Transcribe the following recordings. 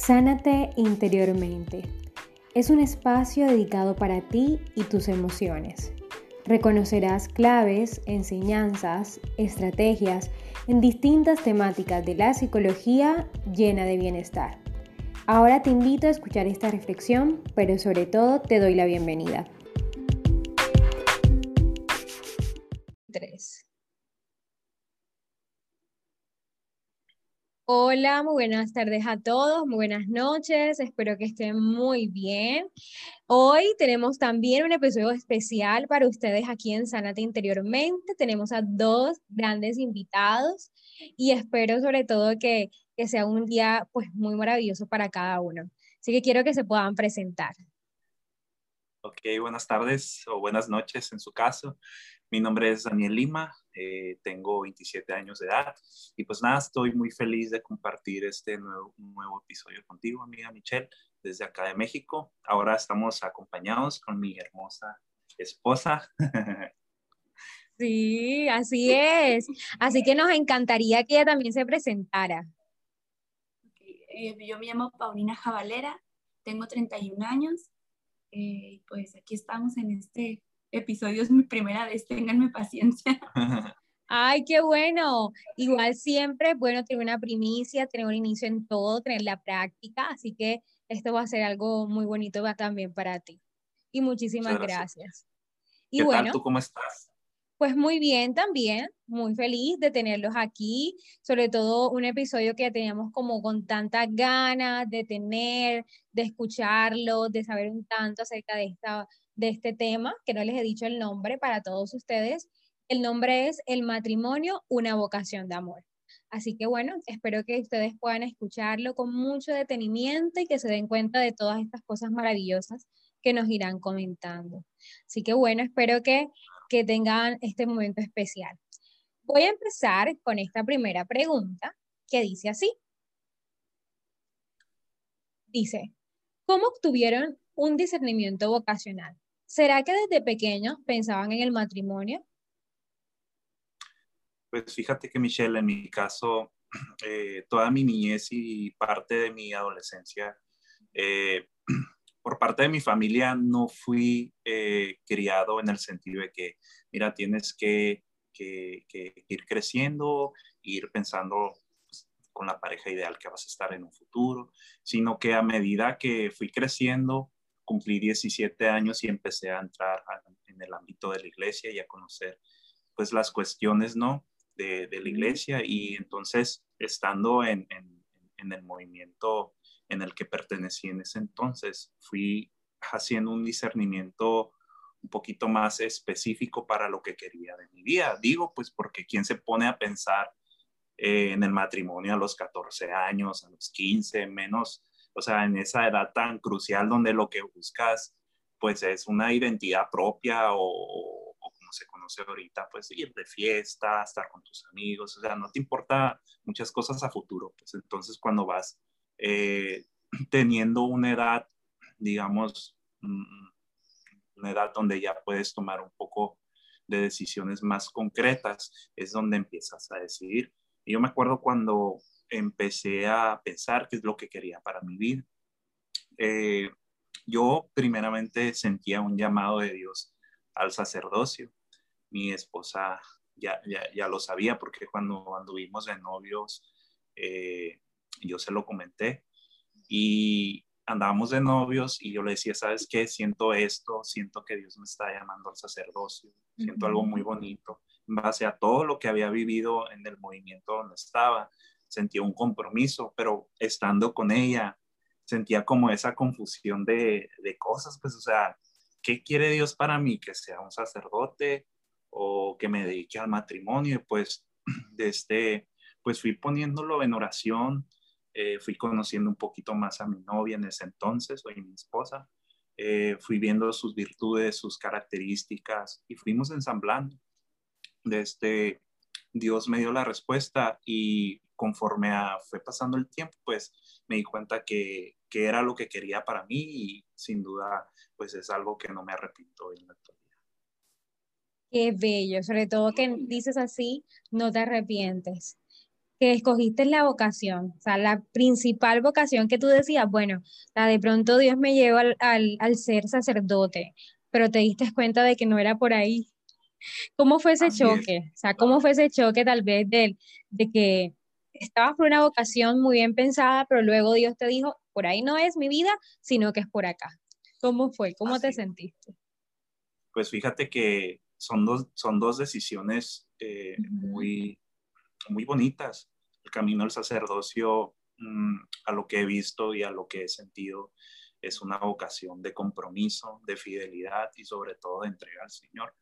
Sánate interiormente. Es un espacio dedicado para ti y tus emociones. Reconocerás claves, enseñanzas, estrategias en distintas temáticas de la psicología llena de bienestar. Ahora te invito a escuchar esta reflexión, pero sobre todo te doy la bienvenida. 3. Hola, muy buenas tardes a todos, muy buenas noches, espero que estén muy bien. Hoy tenemos también un episodio especial para ustedes aquí en Sanate Interiormente. Tenemos a dos grandes invitados y espero sobre todo que, que sea un día pues muy maravilloso para cada uno. Así que quiero que se puedan presentar. Ok, buenas tardes o buenas noches en su caso. Mi nombre es Daniel Lima, eh, tengo 27 años de edad y pues nada, estoy muy feliz de compartir este nuevo, nuevo episodio contigo, amiga Michelle, desde acá de México. Ahora estamos acompañados con mi hermosa esposa. Sí, así es. Así que nos encantaría que ella también se presentara. Eh, yo me llamo Paulina Jabalera, tengo 31 años. Eh, pues aquí estamos en este episodio es mi primera vez, ténganme paciencia. Ay, qué bueno. Igual siempre es bueno tener una primicia, tener un inicio en todo, tener la práctica, así que esto va a ser algo muy bonito también para ti. Y muchísimas gracias. Y ¿Qué bueno, tal? ¿Tú cómo estás? Pues muy bien también, muy feliz de tenerlos aquí, sobre todo un episodio que teníamos como con tantas ganas de tener, de escucharlo, de saber un tanto acerca de esta de este tema, que no les he dicho el nombre para todos ustedes. El nombre es El matrimonio, una vocación de amor. Así que bueno, espero que ustedes puedan escucharlo con mucho detenimiento y que se den cuenta de todas estas cosas maravillosas que nos irán comentando. Así que bueno, espero que, que tengan este momento especial. Voy a empezar con esta primera pregunta que dice así. Dice, ¿cómo obtuvieron un discernimiento vocacional? ¿Será que desde pequeños pensaban en el matrimonio? Pues fíjate que Michelle, en mi caso, eh, toda mi niñez y parte de mi adolescencia, eh, por parte de mi familia no fui eh, criado en el sentido de que, mira, tienes que, ir creciendo, ir pensando pues, con la pareja ideal que vas a estar en un futuro, sino que a medida que fui creciendo, cumplí 17 años y empecé a entrar en el ámbito de la iglesia y a conocer pues las cuestiones, ¿no? De, la iglesia y entonces estando en, en, el movimiento en el que pertenecí en ese entonces, fui haciendo un discernimiento un poquito más específico para lo que quería de mi vida. Digo, pues porque quién se pone a pensar eh, en el matrimonio a los 14 años, a los 15, menos o sea, en esa edad tan crucial donde lo que buscas, pues es una identidad propia o, como se conoce ahorita, pues ir de fiesta, estar con tus amigos, o sea, no te importa muchas cosas a futuro, pues entonces cuando vas eh, teniendo una edad, digamos, mm, una edad donde ya puedes tomar un poco de decisiones más concretas, es donde empiezas a decidir. Y yo me acuerdo cuando empecé a pensar qué es lo que quería para mi vida. Eh, yo primeramente sentía un llamado de Dios al sacerdocio. Mi esposa ya, ya, lo sabía porque cuando anduvimos de novios, eh, yo se lo comenté y andábamos de novios y yo le decía, ¿sabes qué? Siento esto, siento que Dios me está llamando al sacerdocio, siento algo muy bonito en base a todo lo que había vivido en el movimiento donde estaba sentía un compromiso, pero estando con ella sentía como esa confusión de, cosas, pues, o sea, ¿qué quiere Dios para mí? Que sea un sacerdote o que me dedique al matrimonio. Y pues, este, pues fui poniéndolo en oración, eh, fui conociendo un poquito más a mi novia en ese entonces, hoy mi esposa. Eh, fui viendo sus virtudes, sus características y fuimos ensamblando. De este, Dios me dio la respuesta y conforme fue pasando el tiempo, pues me di cuenta que, era lo que quería para mí y sin duda, pues es algo que no me arrepiento en la actualidad. Qué bello, sobre todo que dices así, no te arrepientes. que escogiste la vocación, o sea, la principal vocación que tú decías, bueno, la de pronto Dios me llevó al, al, ser sacerdote, pero te diste cuenta de que no era por ahí. ¿Cómo fue ese choque? O sea, ¿cómo fue ese choque tal vez de, de que estabas por una vocación muy bien pensada, pero luego Dios te dijo, por ahí no es mi vida, sino que es por acá? ¿Cómo fue? ¿Cómo te sentiste? Pues fíjate que son dos, son dos decisiones eh, muy, muy bonitas. El camino al sacerdocio, mm, a lo que he visto y a lo que he sentido, es una vocación de compromiso, de fidelidad y sobre todo de entrega al Señor.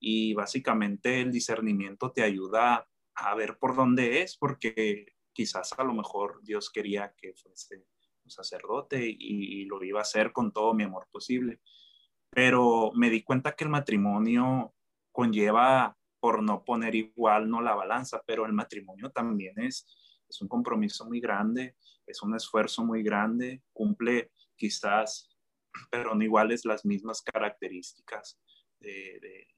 Y básicamente el discernimiento te ayuda a ver por dónde es, porque quizás a lo mejor Dios quería que fuese un sacerdote y, y lo iba a hacer con todo mi amor posible. Pero me di cuenta que el matrimonio conlleva por no poner igual no la balanza, pero el matrimonio también es, es un compromiso muy grande, es un esfuerzo muy grande, cumple quizás, pero no iguales las mismas características de, de,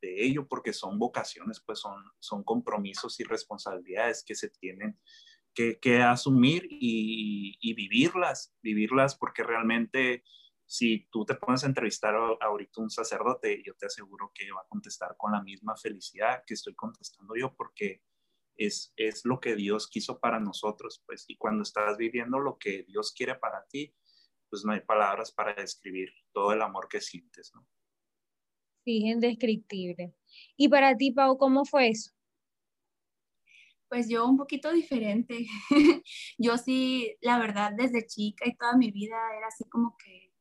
de, ello, porque son vocaciones, pues son, son compromisos y responsabilidades que se tienen que, que asumir y, y, vivirlas, vivirlas porque realmente si tú te pones a entrevistar ahorita un sacerdote, yo te aseguro que va a contestar con la misma felicidad que estoy contestando yo, porque es, es lo que Dios quiso para nosotros, pues, y cuando estás viviendo lo que Dios quiere para ti, pues no hay palabras para describir todo el amor que sientes, ¿no? Sí, indescriptible. ¿Y para ti, Pau, cómo fue eso? Pues yo un poquito diferente. yo sí, la verdad, desde chica y toda mi vida era así como que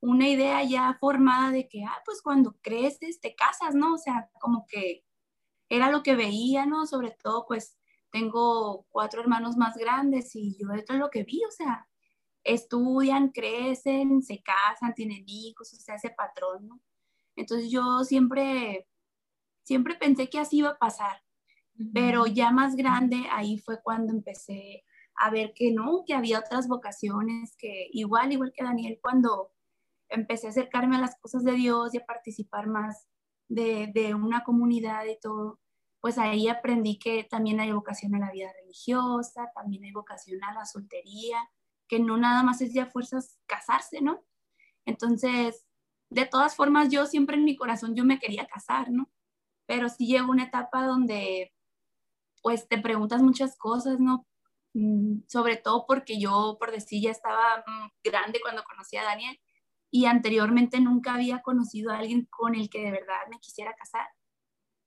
una idea ya formada de que, ah, pues cuando creces te casas, ¿no? O sea, como que era lo que veía, ¿no? Sobre todo, pues tengo cuatro hermanos más grandes y yo esto es lo que vi, o sea, estudian, crecen, se casan, tienen hijos, o sea, ese patrón, ¿no? Entonces yo siempre, siempre pensé que así iba a pasar, pero ya más grande, ahí fue cuando empecé a ver que no, que había otras vocaciones, que igual, igual que Daniel, cuando empecé a acercarme a las cosas de Dios y a participar más de, de una comunidad y todo, pues ahí aprendí que también hay vocación a la vida religiosa, también hay vocación a la soltería, que no nada más es ya fuerzas casarse, ¿no? Entonces, de todas formas, yo siempre en mi corazón yo me quería casar, ¿no? Pero sí llegó una etapa donde, pues, te preguntas muchas cosas, ¿no? Mm, sobre todo porque yo, por decir, ya estaba mm, grande cuando conocí a Daniel y anteriormente nunca había conocido a alguien con el que de verdad me quisiera casar.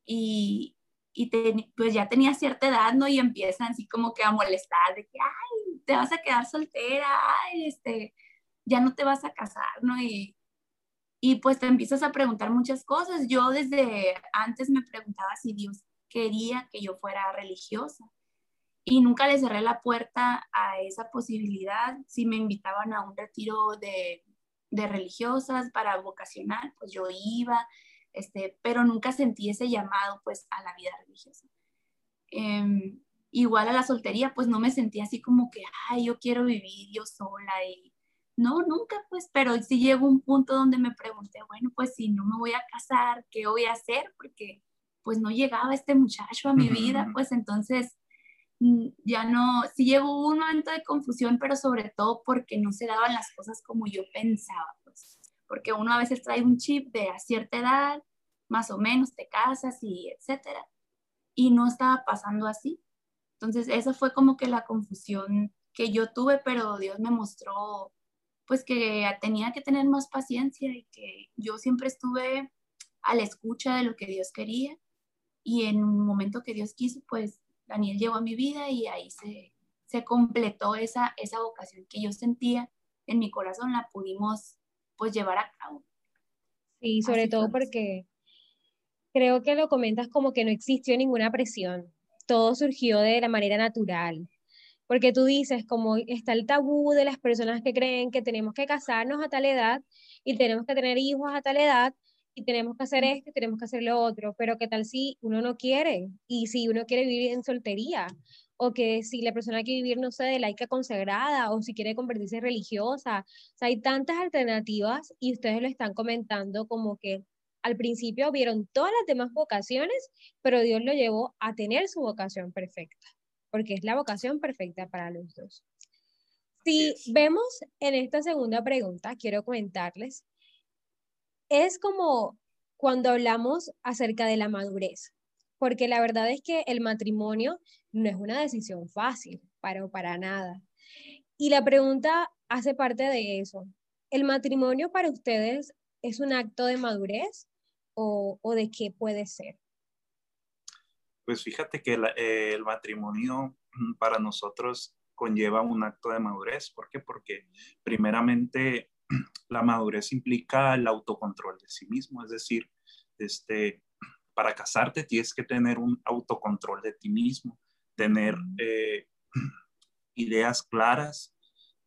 Y, y pues ya tenía cierta edad, ¿no? Y empiezan así como que a molestar de que, ay, te vas a quedar soltera, ay, este, ya no te vas a casar, ¿no? Y pues te empiezas a preguntar muchas cosas. Yo desde antes me preguntaba si Dios quería que yo fuera religiosa y nunca le cerré la puerta a esa posibilidad. Si me invitaban a un retiro de de religiosas para vocacional, pues yo iba, este, pero nunca sentí ese llamado pues a la vida religiosa. Em, igual a la soltería, pues no me sentía así como que, ay, yo quiero vivir yo sola y no, nunca pues, pero sí llegó un punto donde me pregunté, bueno, pues si no me voy a casar, ¿qué voy a hacer? Porque pues no llegaba este muchacho a mi vida, pues entonces Mm, ya no, sí llegó un momento de confusión, pero sobre todo porque no se daban las cosas como yo pensaba, pues, porque uno a veces trae un chip de a cierta edad, más o menos te casas y etcétera, y no estaba pasando así. Entonces, esa fue como que la confusión que yo tuve, pero Dios me mostró pues que tenía que tener más paciencia y que yo siempre estuve a la escucha de lo que Dios quería. Y en un momento que Dios quiso, pues Daniel llegó a mi vida y ahí se, se completó esa, esa vocación que yo sentía en mi corazón, la pudimos pues llevar a cabo. Sí, sobre todo porque creo que lo comentas como que no existió ninguna presión, todo surgió de la manera natural, porque tú dices como está el tabú de las personas que creen que tenemos que casarnos a tal edad y tenemos que tener hijos a tal edad y tenemos que hacer esto y tenemos que hacer lo otro, pero ¿qué tal si uno no quiere? Y si uno quiere vivir en soltería, o que si la persona quiere vivir, no sé, de laica consagrada, o si quiere convertirse religiosa. O sea, hay tantas alternativas y ustedes lo están comentando como que al principio vieron todas las demás vocaciones, pero Dios lo llevó a tener su vocación perfecta. Porque es la vocación perfecta para los dos. Si vemos en esta segunda pregunta, quiero comentarles, es como cuando hablamos acerca de la madurez, porque la verdad es que el matrimonio no es una decisión fácil, para, para nada. Y la pregunta hace parte de eso. ¿El matrimonio para ustedes es un acto de madurez o, o de qué puede ser? Pues fíjate que eh, el matrimonio mm, para nosotros conlleva un acto de madurez. ¿Por qué? Porque primeramente la madurez implica el autocontrol de sí mismo, es decir, este, para casarte tienes que tener un autocontrol de ti mismo, tener eh, ideas claras,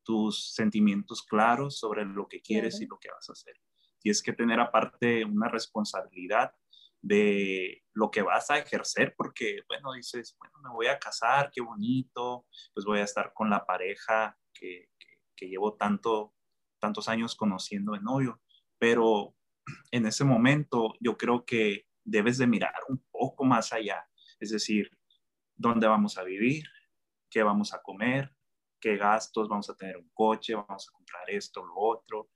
tus sentimientos claros sobre lo que quieres y lo que vas a hacer. Tienes que tener aparte una responsabilidad de lo que vas a ejercer, porque, bueno, dices, bueno, me voy a casar, qué bonito, pues voy a estar con la pareja que, que, llevo tanto, tantos años conociendo de novio, pero en ese momento yo creo que debes de mirar un poco más allá, es decir, dónde vamos a vivir, qué vamos a comer, qué gastos, vamos a tener un coche, vamos a comprar esto, lo otro,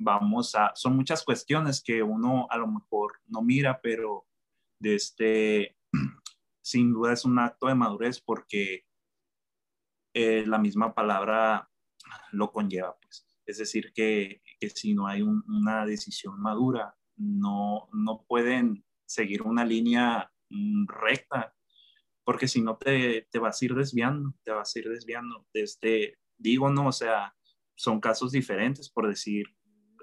vamos a, son muchas cuestiones que uno a lo mejor no mira, pero de este, sin duda es un acto de madurez porque eh, la misma palabra lo conlleva, pues. Es decir, que, que si no hay una decisión madura, no, no pueden seguir una línea mm, recta, porque si no te, te vas a ir desviando, te vas a ir desviando. Desde, digo, no, o sea, son casos diferentes, por decir,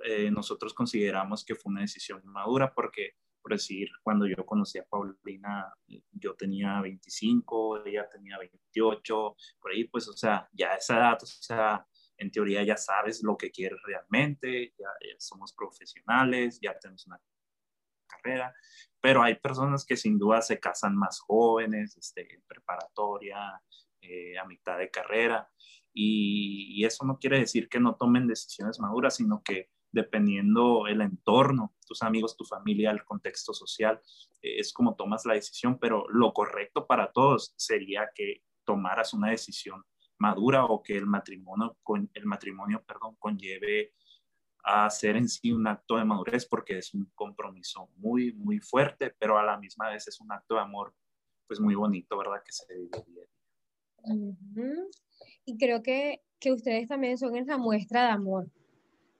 eh, nosotros consideramos que fue una decisión madura porque, por decir, cuando yo conocí a Paulina, yo tenía 25, ella tenía 28, por ahí, pues, o sea, ya esa edad, o sea, en teoría ya sabes lo que quieres realmente, ya, somos profesionales, ya tenemos una carrera, pero hay personas que sin duda se casan más jóvenes, este, en preparatoria, eh, a mitad de carrera, y, eso no quiere decir que no tomen decisiones maduras, sino que dependiendo el entorno, tus amigos, tu familia, el contexto social, eh, es como tomas la decisión, pero lo correcto para todos sería que tomaras una decisión madura o que el matrimonio, con, el matrimonio perdón, conlleve a hacer en sí un acto de madurez porque es un compromiso muy, muy fuerte, pero a la misma vez es un acto de amor pues muy bonito, ¿verdad? Que se vive día Y creo que, que ustedes también son esa muestra de amor,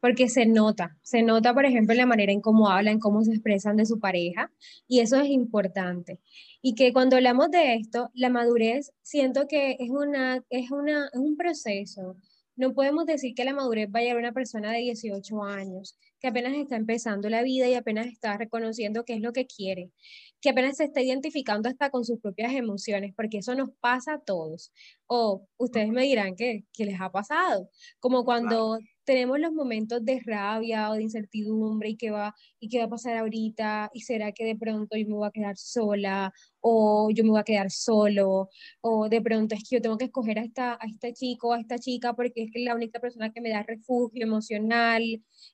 porque se nota, se nota, por ejemplo, en la manera en cómo hablan, cómo se expresan de su pareja, y eso es importante. Y que cuando hablamos de esto, la madurez, siento que es, una, es, una, es un proceso. No podemos decir que la madurez vaya a una persona de 18 años, que apenas está empezando la vida y apenas está reconociendo qué es lo que quiere, que apenas se está identificando hasta con sus propias emociones, porque eso nos pasa a todos. O ustedes me dirán que, que les ha pasado, como cuando tenemos los momentos de rabia o de incertidumbre y qué va, y qué va a pasar ahorita, y será que de pronto yo me voy a quedar sola, o yo me voy a quedar solo, o de pronto es que yo tengo que escoger a esta, a este chico, a esta chica, porque es que es la única persona que me da refugio emocional,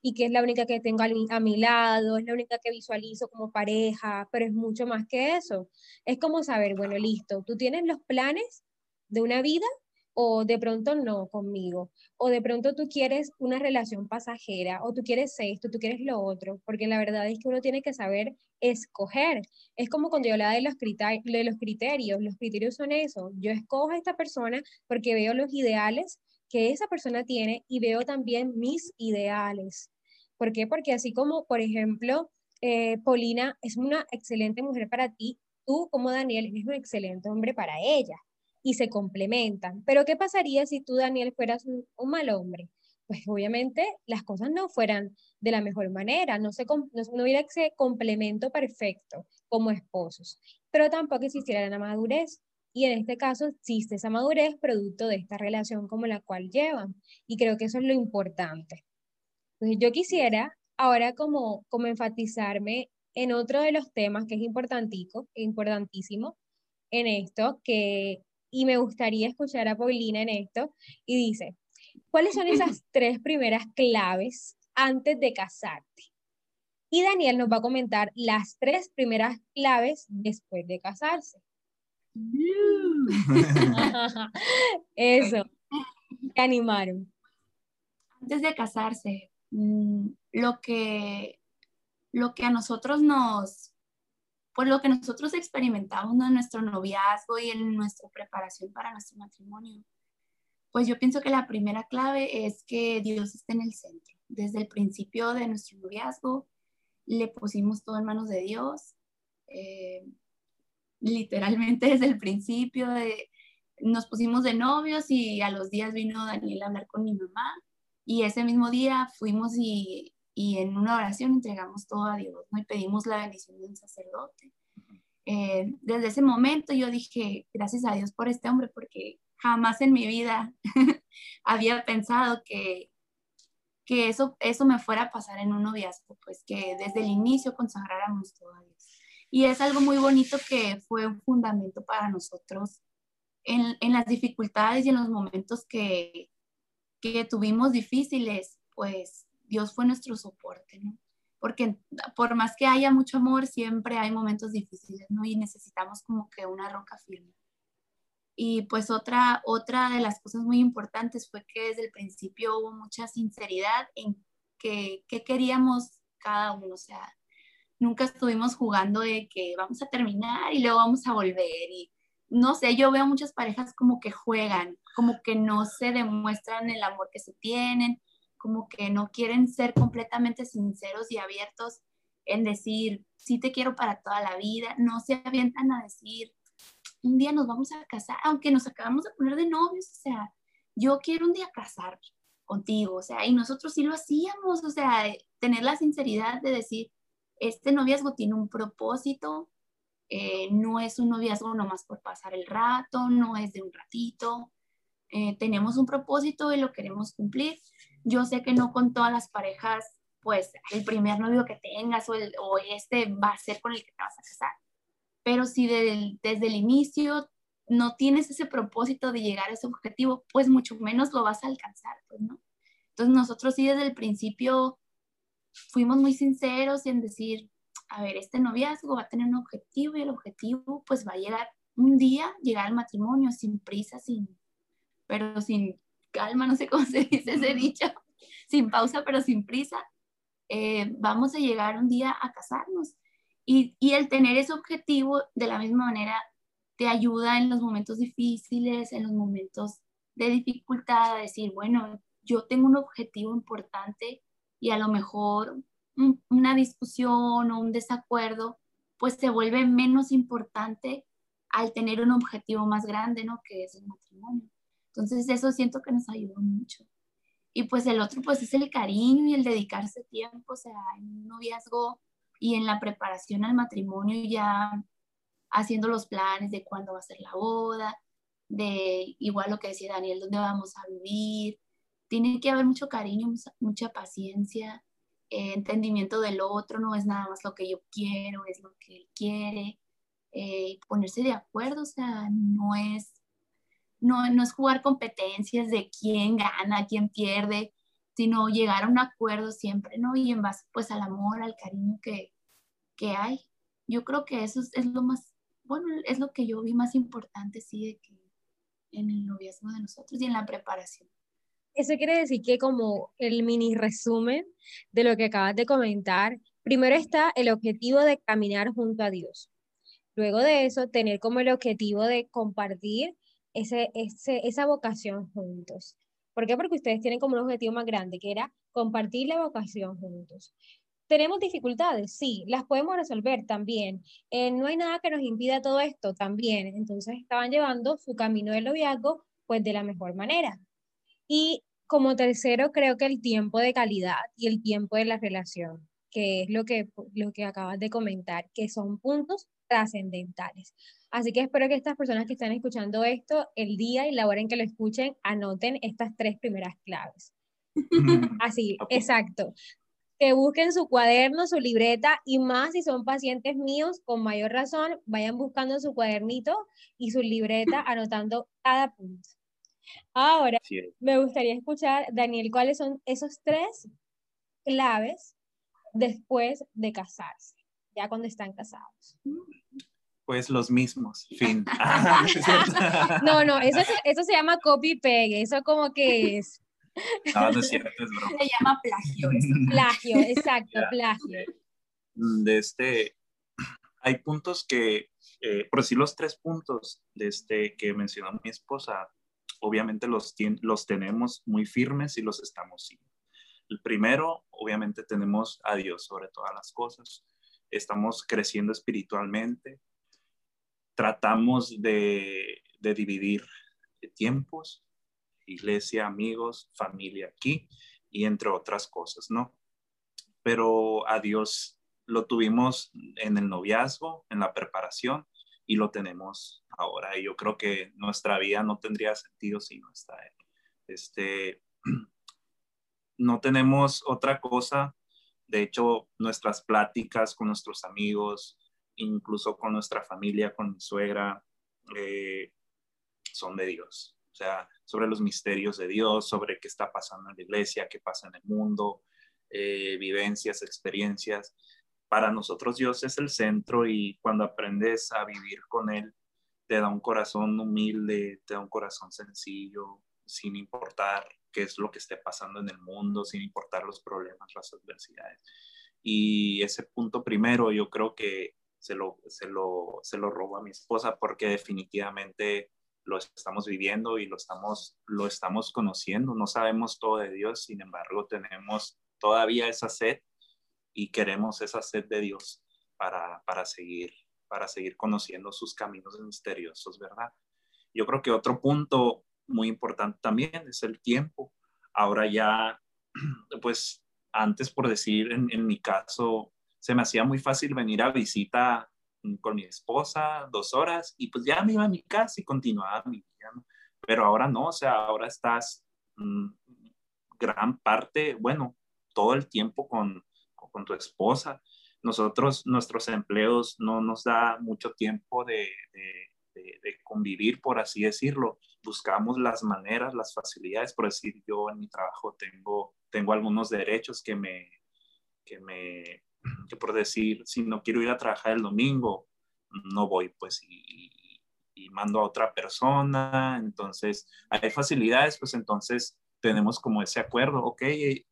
y que es la única que tengo a mi lado, es la única que visualizo como pareja, pero es mucho más que eso. Es como saber, bueno, listo, tú tienes los planes de una vida o de pronto no conmigo, o de pronto tú quieres una relación pasajera, o tú quieres esto, tú quieres lo otro, porque la verdad es que uno tiene que saber escoger. Es como cuando yo hablaba de los, de los criterios, los criterios son eso, yo escojo a esta persona porque veo los ideales que esa persona tiene y veo también mis ideales. ¿Por qué? Porque así como, por ejemplo, eh, Paulina es una excelente mujer para ti, tú como Daniel eres un excelente hombre para ella y se complementan. Pero ¿qué pasaría si tú, Daniel, fueras un, mal hombre? Pues obviamente las cosas no fueran de la mejor manera, no, se, no, no hubiera ese complemento perfecto como esposos, pero tampoco existiera la madurez. Y en este caso existe esa madurez producto de esta relación como la cual llevan. Y creo que eso es lo importante. Entonces yo quisiera ahora como, como enfatizarme en otro de los temas que es importantico, importantísimo en esto, que y me gustaría escuchar a Paulina en esto. Y dice, ¿cuáles son esas tres primeras claves antes de casarte? Y Daniel nos va a comentar las tres primeras claves después de casarse. Eso, te animaron. Antes de casarse, mm, lo que, lo que a nosotros nos, pues lo que nosotros experimentamos en nuestro noviazgo y en nuestra preparación para nuestro matrimonio, pues yo pienso que la primera clave es que Dios esté en el centro. Desde el principio de nuestro noviazgo le pusimos todo en manos de Dios. Eh, literalmente desde el principio de, nos pusimos de novios y a los días vino Daniel a hablar con mi mamá y ese mismo día fuimos y, y en una oración entregamos todo a Dios ¿no? y pedimos la bendición del sacerdote. Eh, desde ese momento yo dije, gracias a Dios por este hombre, porque jamás en mi vida había pensado que, que eso, eso me fuera a pasar en un noviazgo, pues que desde el inicio consagráramos todo a Dios. Y es algo muy bonito que fue un fundamento para nosotros en, en las dificultades y en los momentos que, que tuvimos difíciles, pues Dios fue nuestro soporte, ¿no? Porque por más que haya mucho amor, siempre hay momentos difíciles, ¿no? Y necesitamos como que una roca firme. Y pues otra, otra de las cosas muy importantes fue que desde el principio hubo mucha sinceridad en qué que queríamos cada uno, o sea, nunca estuvimos jugando de que vamos a terminar y luego vamos a volver y no sé, yo veo muchas parejas como que juegan, como que no se demuestran el amor que se tienen, como que no quieren ser completamente sinceros y abiertos en decir, sí te quiero para toda la vida, no se avientan a decir, un día nos vamos a casar, aunque nos acabamos de poner de novios, o sea, yo quiero un día casarme contigo, o sea, y nosotros sí lo hacíamos, o sea, tener la sinceridad de decir, este noviazgo tiene un propósito, eh, no es un noviazgo nomás por pasar el rato, no es de un ratito, eh, tenemos un propósito y lo queremos cumplir. Yo sé que no con todas las parejas, pues el primer novio que tengas o, o este va a ser con el que te vas a casar, pero si desde el inicio no tienes ese propósito de llegar a ese objetivo, pues mucho menos lo vas a alcanzar, pues, ¿no? Entonces nosotros sí desde el principio fuimos muy sinceros en decir, a ver, este noviazgo va a tener un objetivo y el objetivo pues va a llegar un día, llegar al matrimonio sin prisa, sin, pero sin calma, no sé cómo se dice ese dicho, sin pausa, pero sin prisa. Eh, vamos a llegar un día a casarnos. Y, y el tener ese objetivo de la misma manera te ayuda en los momentos difíciles, en los momentos de dificultad, a decir, bueno, yo tengo un objetivo importante y a lo mejor una discusión o un desacuerdo, pues se vuelve menos importante al tener un objetivo más grande, ¿no? Que es el matrimonio. Entonces eso siento que nos ayudó mucho. Y pues el otro, pues es el cariño y el dedicarse tiempo, o sea, en un noviazgo y en la preparación al matrimonio ya haciendo los planes de cuándo va a ser la boda, de igual lo que decía Daniel, dónde vamos a vivir. Tiene que haber mucho cariño, mucha paciencia, eh, entendimiento del otro, no es nada más lo que yo quiero, es lo que él quiere, eh, ponerse de acuerdo, o sea, no es, no, no es jugar competencias de quién gana, quién pierde, sino llegar a un acuerdo siempre, ¿no? Y en base pues al amor, al cariño que, que hay. Yo creo que eso es, lo más, bueno, es lo que yo vi más importante, sí, de que en el noviazgo de nosotros y en la preparación. Eso quiere decir que como el mini resumen de lo que acabas de comentar, primero está el objetivo de caminar junto a Dios. Luego de eso, tener como el objetivo de compartir ese, esa vocación juntos. ¿Por qué? Porque ustedes tienen como un objetivo más grande, que era compartir la vocación juntos. ¿Tenemos dificultades? Sí, las podemos resolver también. Eh, no hay nada que nos impida todo esto también. Entonces estaban llevando su camino del noviazgo pues de la mejor manera. Y como tercero, creo que el tiempo de calidad y el tiempo de la relación, que es lo que, lo que acabas de comentar, que son puntos trascendentales. Así que espero que estas personas que están escuchando esto, el día y la hora en que lo escuchen, anoten estas tres primeras claves. Así, exacto. Que busquen su cuaderno, su libreta y más si son pacientes míos, con mayor razón, vayan buscando su cuadernito y su libreta anotando cada punto. Ahora, me gustaría escuchar, Daniel, cuáles son esos tres claves después de casarse, ya cuando están casados. Pues los mismos, fin. no, no, eso, eso se llama copy pegue, eso como que es. No, no es cierto, es broma. Se llama plagio. Plagio, exacto, plagio. De este, hay puntos que, eh, por decir los tres puntos de este que mencionó mi esposa, obviamente los, los tenemos muy firmes y los estamos siguiendo. El primero, obviamente tenemos a Dios sobre todas las cosas. Estamos creciendo espiritualmente. Tratamos de, dividir tiempos, iglesia, amigos, familia aquí y entre otras cosas, ¿no? Pero a Dios lo tuvimos en el noviazgo, en la preparación y lo tenemos ahora. Y yo creo que nuestra vida no tendría sentido si no está Él. Este, no tenemos otra cosa. De hecho, nuestras pláticas con nuestros amigos, incluso con nuestra familia, con mi suegra, eh, son de Dios. O sea, sobre los misterios de Dios, sobre qué está pasando en la iglesia, qué pasa en el mundo, eh, vivencias, experiencias. Para nosotros Dios es el centro y cuando aprendes a vivir con Él, te da un corazón humilde, te da un corazón sencillo, sin importar qué es lo que esté pasando en el mundo, sin importar los problemas, las adversidades. Y ese punto primero yo creo que se lo, se lo, se lo robo a mi esposa porque definitivamente lo estamos viviendo y lo estamos, lo estamos conociendo. No sabemos todo de Dios, sin embargo tenemos todavía esa sed y queremos esa sed de Dios para, para seguir para seguir conociendo sus caminos misteriosos, ¿verdad? Yo creo que otro punto muy importante también es el tiempo. Ahora ya, pues antes por decir, en, mi caso, se me hacía muy fácil venir a visita con mi esposa dos horas y pues ya me iba a mi casa y continuaba mi vida, Pero ahora no, o sea, ahora estás mm, gran parte, bueno, todo el tiempo con, con tu esposa. Nosotros, nuestros empleos no nos da mucho tiempo de, de, de convivir, por así decirlo buscamos las maneras, las facilidades. Por decir, yo en mi trabajo tengo, tengo algunos derechos que me, que me, que por decir, si no quiero ir a trabajar el domingo, no voy, pues, y, y mando a otra persona. Entonces, hay facilidades, pues entonces tenemos como ese acuerdo, ok,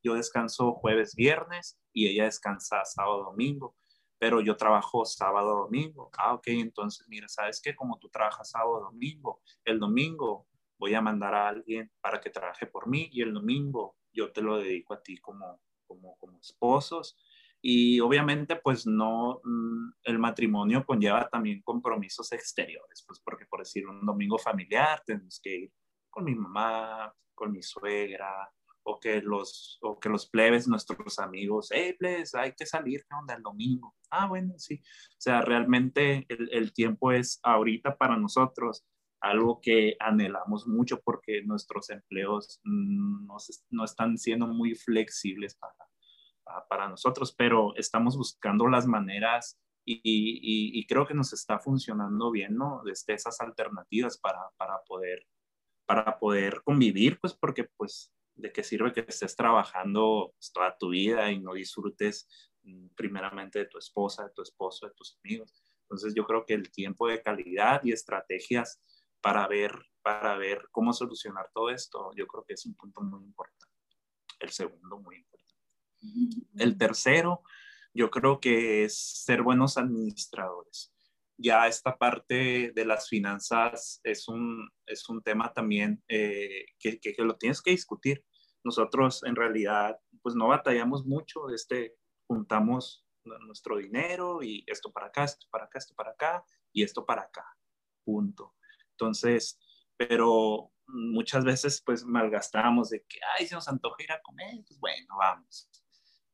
yo descanso jueves, viernes y ella descansa sábado, domingo pero yo trabajo sábado, domingo. Ah, ok, entonces mira, ¿sabes qué? Como tú trabajas sábado, domingo, el domingo voy a mandar a alguien para que trabaje por mí y el domingo yo te lo dedico a ti como, como, como esposos. Y obviamente, pues no, mm, el matrimonio conlleva también compromisos exteriores, pues porque por decir un domingo familiar tenemos que ir con mi mamá, con mi suegra, o que los, o que los plebes, nuestros amigos, hey, plebes, hay que salir, ¿qué onda? El domingo. Ah, bueno, sí. O sea, realmente el, el tiempo es ahorita para nosotros algo que anhelamos mucho porque nuestros empleos no, no están siendo muy flexibles para, para, nosotros, pero estamos buscando las maneras y, y, y, creo que nos está funcionando bien, ¿no? Desde esas alternativas para, para, poder, para poder convivir, pues porque pues de qué sirve que estés trabajando pues, toda tu vida y no disfrutes mm, primeramente de tu esposa, de tu esposo, de tus amigos. Entonces yo creo que el tiempo de calidad y estrategias para ver, para ver cómo solucionar todo esto, yo creo que es un punto muy importante. El segundo muy importante. El tercero, yo creo que es ser buenos administradores. Ya esta parte de las finanzas es un, es un tema también eh, que, que, lo tienes que discutir nosotros en realidad pues no batallamos mucho, este, juntamos nuestro dinero y esto para acá, esto para acá, esto para acá y esto para acá, punto. Entonces, pero muchas veces pues malgastamos de que, ay, si nos antoja ir a comer, pues bueno, vamos.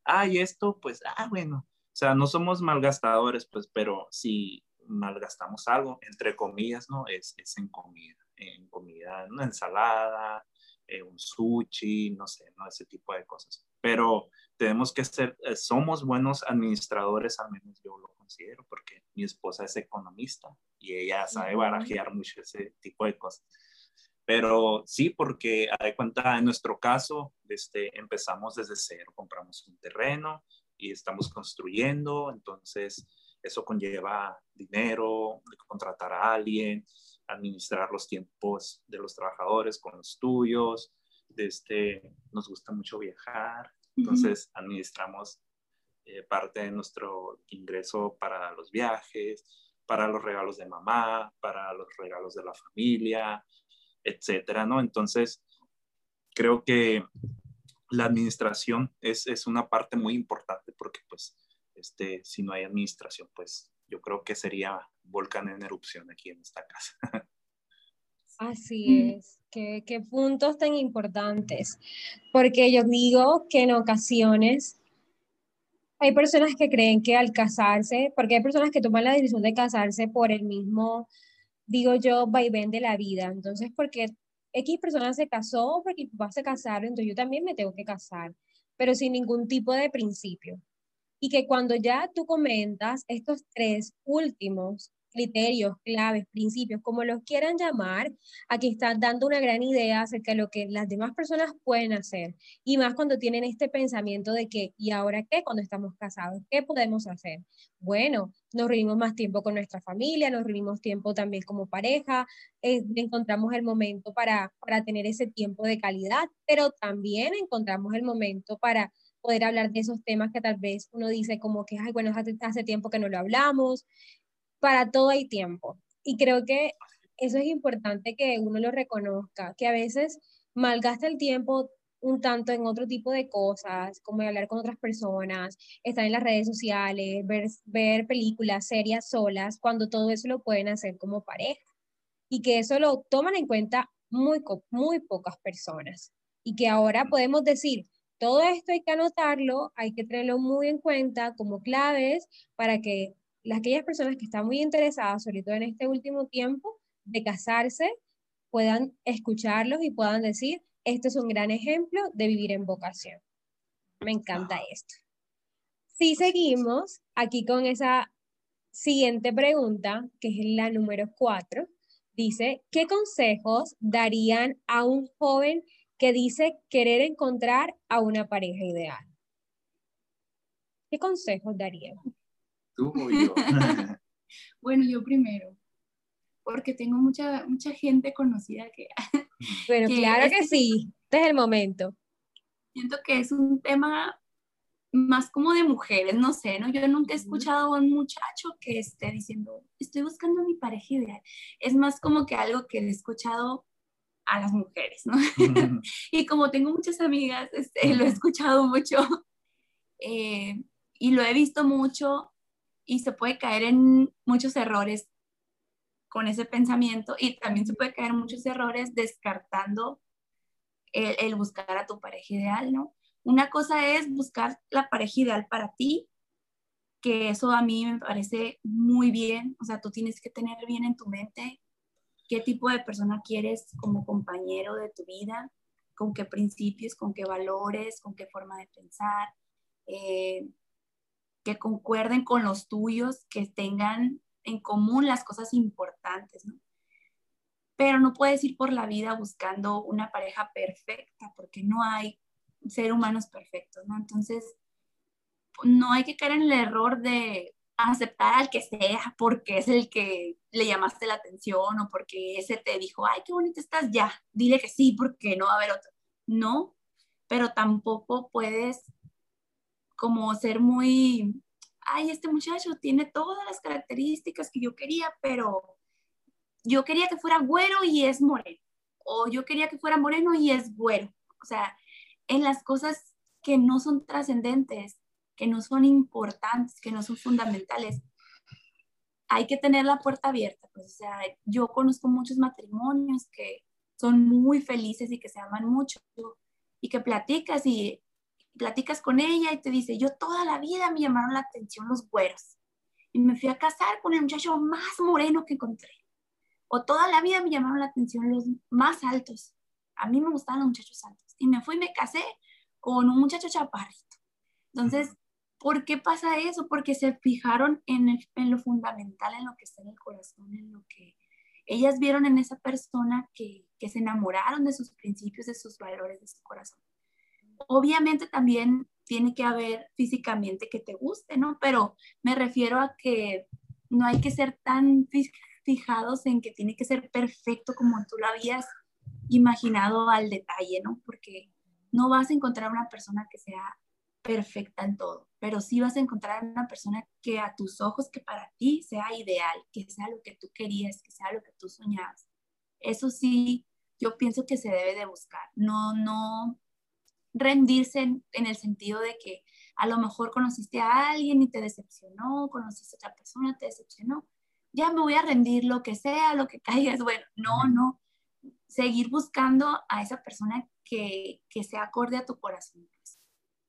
Ay, esto, pues, ah, bueno. O sea, no somos malgastadores, pues, pero si malgastamos algo, entre comillas, ¿no? Es, es en comida, en comida, una ensalada, eh, un sushi, no sé, ¿no? Ese tipo de cosas. Pero tenemos que ser, eh, somos buenos administradores, al menos yo lo considero, porque mi esposa es economista y ella sabe barajear mucho ese tipo de cosas. Pero sí, porque de cuenta, en nuestro caso, este, empezamos desde cero, compramos un terreno y estamos construyendo, entonces eso conlleva dinero, contratar a alguien, administrar los tiempos de los trabajadores con los tuyos, este, nos gusta mucho viajar, entonces administramos eh, parte de nuestro ingreso para los viajes, para los regalos de mamá, para los regalos de la familia, etcétera, ¿no? Entonces, creo que la administración es, es una parte muy importante porque, pues, este, si no hay administración, pues yo creo que sería volcán en erupción aquí en esta casa. Así es, qué, qué puntos tan importantes, porque yo digo que en ocasiones hay personas que creen que al casarse, porque hay personas que toman la decisión de casarse por el mismo, digo yo, vaivén de la vida. Entonces, porque X persona se casó, porque mi papá se casaron, entonces yo también me tengo que casar, pero sin ningún tipo de principio. Y que cuando ya tú comentas estos tres últimos, criterios, claves, principios, como los quieran llamar, aquí están dando una gran idea acerca de lo que las demás personas pueden hacer. Y más cuando tienen este pensamiento de que, ¿y ahora qué? Cuando estamos casados, ¿qué podemos hacer? Bueno, nos reunimos más tiempo con nuestra familia, nos reunimos tiempo también como pareja, eh, encontramos el momento para, para tener ese tiempo de calidad, pero también encontramos el momento para poder hablar de esos temas que tal vez uno dice como que, ay, bueno, hace, hace tiempo que no lo hablamos, para todo hay tiempo. Y creo que eso es importante que uno lo reconozca, que a veces malgasta el tiempo un tanto en otro tipo de cosas, como hablar con otras personas, estar en las redes sociales, ver, ver películas, series solas, cuando todo eso lo pueden hacer como pareja. Y que eso lo toman en cuenta muy, muy pocas personas. Y que ahora podemos decir, todo esto hay que anotarlo, hay que tenerlo muy en cuenta como claves para que las, aquellas personas que están muy interesadas, sobre todo en este último tiempo, de casarse, puedan escucharlos y puedan decir, este es un gran ejemplo de vivir en vocación. Me encanta esto. Si seguimos aquí con esa siguiente pregunta, que es la número cuatro, dice, ¿qué consejos darían a un joven que dice querer encontrar a una pareja ideal? ¿Qué consejos darían? ¿Tú o yo? bueno, yo primero, porque tengo mucha, mucha gente conocida que... Bueno, claro que sí, este es el momento. Siento que es un tema más como de mujeres, no sé, ¿no? Yo nunca he escuchado a un muchacho que esté diciendo, estoy buscando a mi pareja ideal. Es más como que algo que he escuchado a las mujeres, ¿no? y como tengo muchas amigas, este, lo he escuchado mucho eh, y lo he visto mucho y se puede caer en muchos errores con ese pensamiento y también se puede caer en muchos errores descartando el, buscar a tu pareja ideal, ¿no? Una cosa es buscar la pareja ideal para ti, que eso a mí me parece muy bien, o sea, tú tienes que tener bien en tu mente qué tipo de persona quieres como compañero de tu vida, con qué principios, con qué valores, con qué forma de pensar. Eh, que concuerden con los tuyos, que tengan en común las cosas importantes, ¿no? Pero no puedes ir por la vida buscando una pareja perfecta, porque no hay ser humanos perfectos, ¿no? Entonces, no hay que caer en el error de aceptar al que sea porque es el que le llamaste la atención o porque ese te dijo, ay, qué bonita estás, ya, dile que sí porque no va a haber otro. No, pero tampoco puedes como ser muy, ay, este muchacho tiene todas las características que yo quería, pero yo quería que fuera güero y es moreno, o yo quería que fuera moreno y es güero. O sea, en las cosas que no son trascendentes, que no son importantes, que no son fundamentales, hay que tener la puerta abierta. Pues, o sea, yo conozco muchos matrimonios que son muy felices y que se aman mucho y que platicas y platicas con ella y te dice, yo toda la vida me llamaron la atención los güeros y me fui a casar con el muchacho más moreno que encontré. O toda la vida me llamaron la atención los más altos. A mí me gustaban los muchachos altos. Y me fui y me casé con un muchacho chaparrito. Entonces, ¿por qué pasa eso? Porque se fijaron en, en lo fundamental, en lo que está en el corazón, en lo que ellas vieron en esa persona que, que se enamoraron de sus principios, de sus valores, de su corazón. Obviamente también tiene que haber físicamente que te guste, ¿no? Pero me refiero a que no hay que ser tan fijados en que tiene que ser perfecto como tú lo habías imaginado al detalle, ¿no? Porque no vas a encontrar una persona que sea perfecta en todo, pero sí vas a encontrar una persona que a tus ojos, que para ti sea ideal, que sea lo que tú querías, que sea lo que tú soñabas. Eso sí, yo pienso que se debe de buscar, no, no rendirse en, el sentido de que a lo mejor conociste a alguien y te decepcionó, conociste a otra persona, te decepcionó, ya me voy a rendir lo que sea, lo que caiga bueno, no, no, seguir buscando a esa persona que, que sea acorde a tu corazón, pues.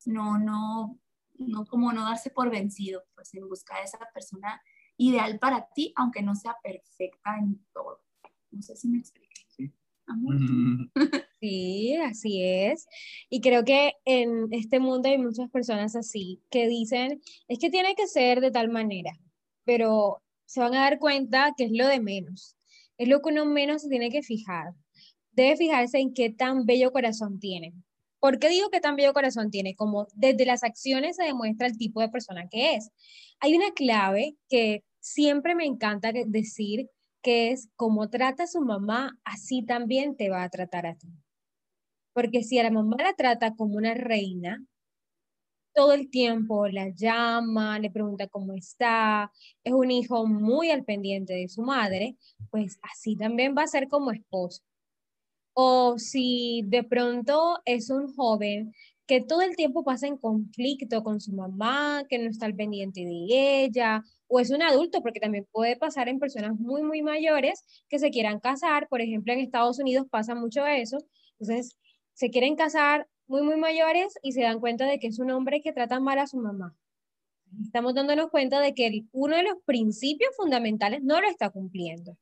no, no, no como no darse por vencido, pues en buscar a esa persona ideal para ti, aunque no sea perfecta en todo. No sé si me Sí, así es. Y creo que en este mundo hay muchas personas así que dicen, es que tiene que ser de tal manera, pero se van a dar cuenta que es lo de menos. Es lo que uno menos se tiene que fijar. Debe fijarse en qué tan bello corazón tiene. ¿Por qué digo que tan bello corazón tiene? Como desde las acciones se demuestra el tipo de persona que es. Hay una clave que siempre me encanta decir que es como trata a su mamá, así también te va a tratar a ti. Porque si a la mamá la trata como una reina, todo el tiempo la llama, le pregunta cómo está, es un hijo muy al pendiente de su madre, pues así también va a ser como esposo. O si de pronto es un joven que todo el tiempo pasa en conflicto con su mamá, que no está al pendiente de ella, o es un adulto, porque también puede pasar en personas muy, muy mayores que se quieran casar. Por ejemplo, en Estados Unidos pasa mucho eso. Entonces, se quieren casar muy, muy mayores y se dan cuenta de que es un hombre que trata mal a su mamá. Estamos dándonos cuenta de que uno de los principios fundamentales no lo está cumpliendo.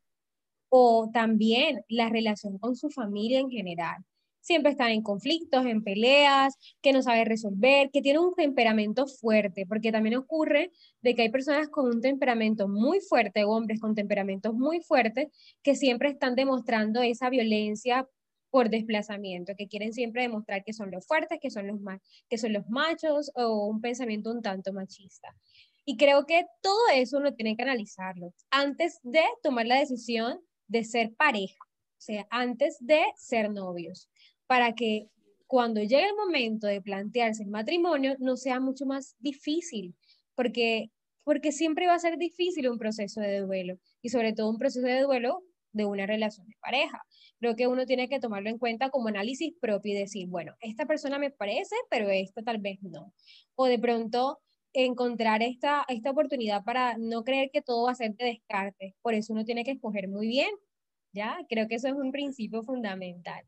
O también la relación con su familia en general siempre están en conflictos, en peleas, que no sabe resolver, que tiene un temperamento fuerte, porque también ocurre de que hay personas con un temperamento muy fuerte, hombres con temperamentos muy fuertes, que siempre están demostrando esa violencia por desplazamiento, que quieren siempre demostrar que son los fuertes, que son los, que son los machos o un pensamiento un tanto machista. Y creo que todo eso uno tiene que analizarlo antes de tomar la decisión de ser pareja, o sea, antes de ser novios para que cuando llegue el momento de plantearse el matrimonio no sea mucho más difícil, porque, porque siempre va a ser difícil un proceso de duelo y sobre todo un proceso de duelo de una relación de pareja. Creo que uno tiene que tomarlo en cuenta como análisis propio y decir, bueno, esta persona me parece, pero esta tal vez no. O de pronto encontrar esta, esta oportunidad para no creer que todo va a ser de descarte. Por eso uno tiene que escoger muy bien, ¿ya? Creo que eso es un principio fundamental.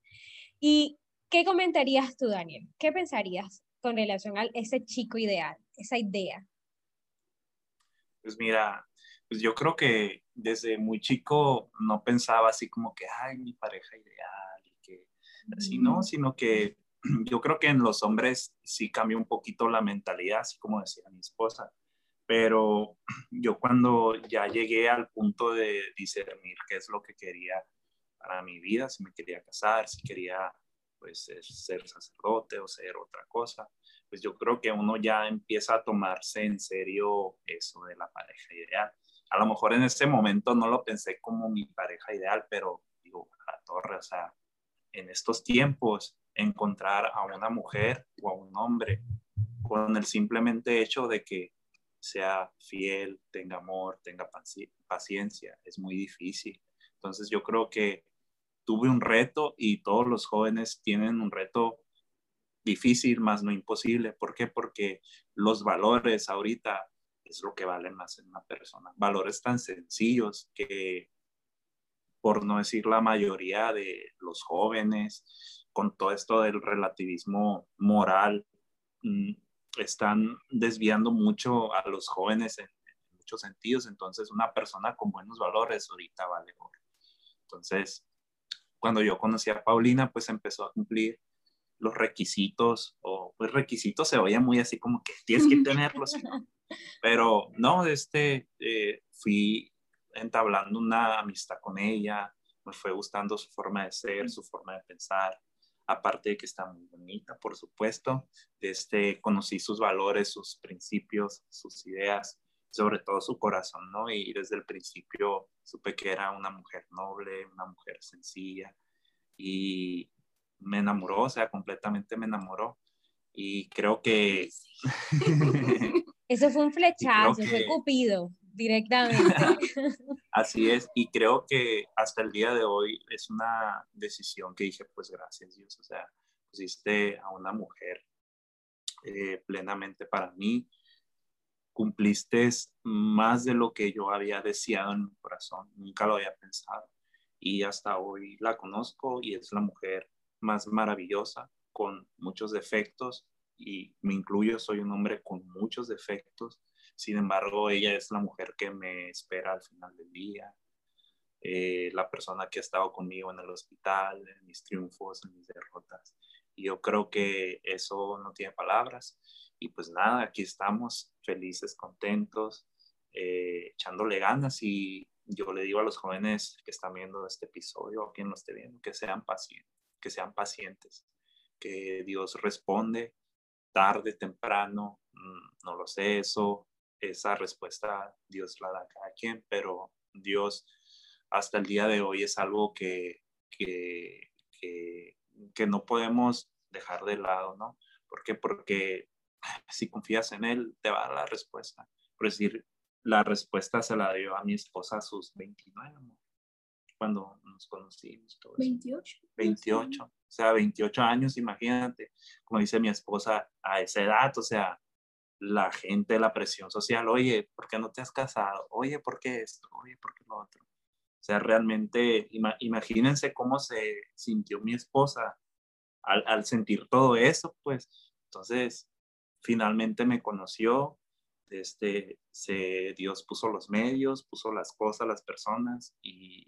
¿Y qué comentarías tú, Daniel? ¿Qué pensarías con relación a ese chico ideal, esa idea? Pues mira, pues yo creo que desde muy chico no pensaba así como que, ay, mi pareja ideal, y que así, no, sino que yo creo que en los hombres sí cambia un poquito la mentalidad, así como decía mi esposa. Pero yo cuando ya llegué al punto de discernir qué es lo que quería para mi vida, si me quería casar, si quería pues ser sacerdote o ser otra cosa, pues yo creo que uno ya empieza a tomarse en serio eso de la pareja ideal. A lo mejor en ese momento no lo pensé como mi pareja ideal, pero digo, a la torre, o sea, en estos tiempos encontrar a una mujer o a un hombre con el simplemente hecho de que sea fiel, tenga amor, tenga paciencia, es muy difícil. Entonces yo creo que tuve un reto y todos los jóvenes tienen un reto difícil, más no imposible. ¿Por qué? Porque los valores ahorita es lo que valen más en una persona. Valores tan sencillos que, por no decir la mayoría de los jóvenes, con todo esto del relativismo moral, mm, están desviando mucho a los jóvenes en, en muchos sentidos. Entonces, una persona con buenos valores ahorita vale oro. Entonces, cuando yo conocí a Paulina, pues empezó a cumplir los requisitos, o pues requisitos se oye muy así como que tienes que tenerlos, pero no, este, eh, fui entablando una amistad con ella, me fue gustando su forma de ser, su forma de pensar, aparte de que está muy bonita, por supuesto. Este, conocí sus valores, sus principios, sus ideas, sobre todo su corazón, ¿no? Y desde el principio supe que era una mujer noble, una mujer sencilla y me enamoró, o sea, completamente me enamoró. Y creo que... Eso fue un flechazo, fue Cupido, directamente. Así es, y creo que hasta el día de hoy es una decisión que dije, pues gracias Dios, o sea, pusiste a una mujer eh, plenamente para mí, cumpliste más de lo que yo había deseado en mi corazón, nunca lo había pensado, y hasta hoy la conozco y es la mujer más maravillosa, con muchos defectos, y me incluyo, soy un hombre con muchos defectos, sin embargo, ella es la mujer que me espera al final del día, eh, la persona que ha estado conmigo en el hospital, en mis triunfos, en mis derrotas. Y yo creo que eso no tiene palabras. Y pues nada, aquí estamos, felices, contentos, eh, echándole ganas. Y yo le digo a los jóvenes que están viendo este episodio, o quien lo esté viendo, que sean pacientes, que sean pacientes, que Dios responde tarde, temprano, mm, no lo sé, eso esa respuesta Dios la da a cada quien, pero Dios hasta el día de hoy es algo que, que, que, no podemos dejar de lado, ¿no? ¿Por qué? Porque si confías en Él, te va a dar la respuesta. Por decir, la respuesta se la dio a mi esposa a sus 29, cuando nos conocimos. 28. 28. O sea, 28 años, imagínate, como dice mi esposa, a esa edad, o sea, la gente, la presión social, oye, ¿por qué no te has casado? Oye, ¿por qué esto? Oye, ¿por qué lo otro? O sea, realmente, imagínense cómo se sintió mi esposa al, sentir todo eso, pues. Entonces, finalmente me conoció, este, se, Dios puso los medios, puso las cosas, las personas, y,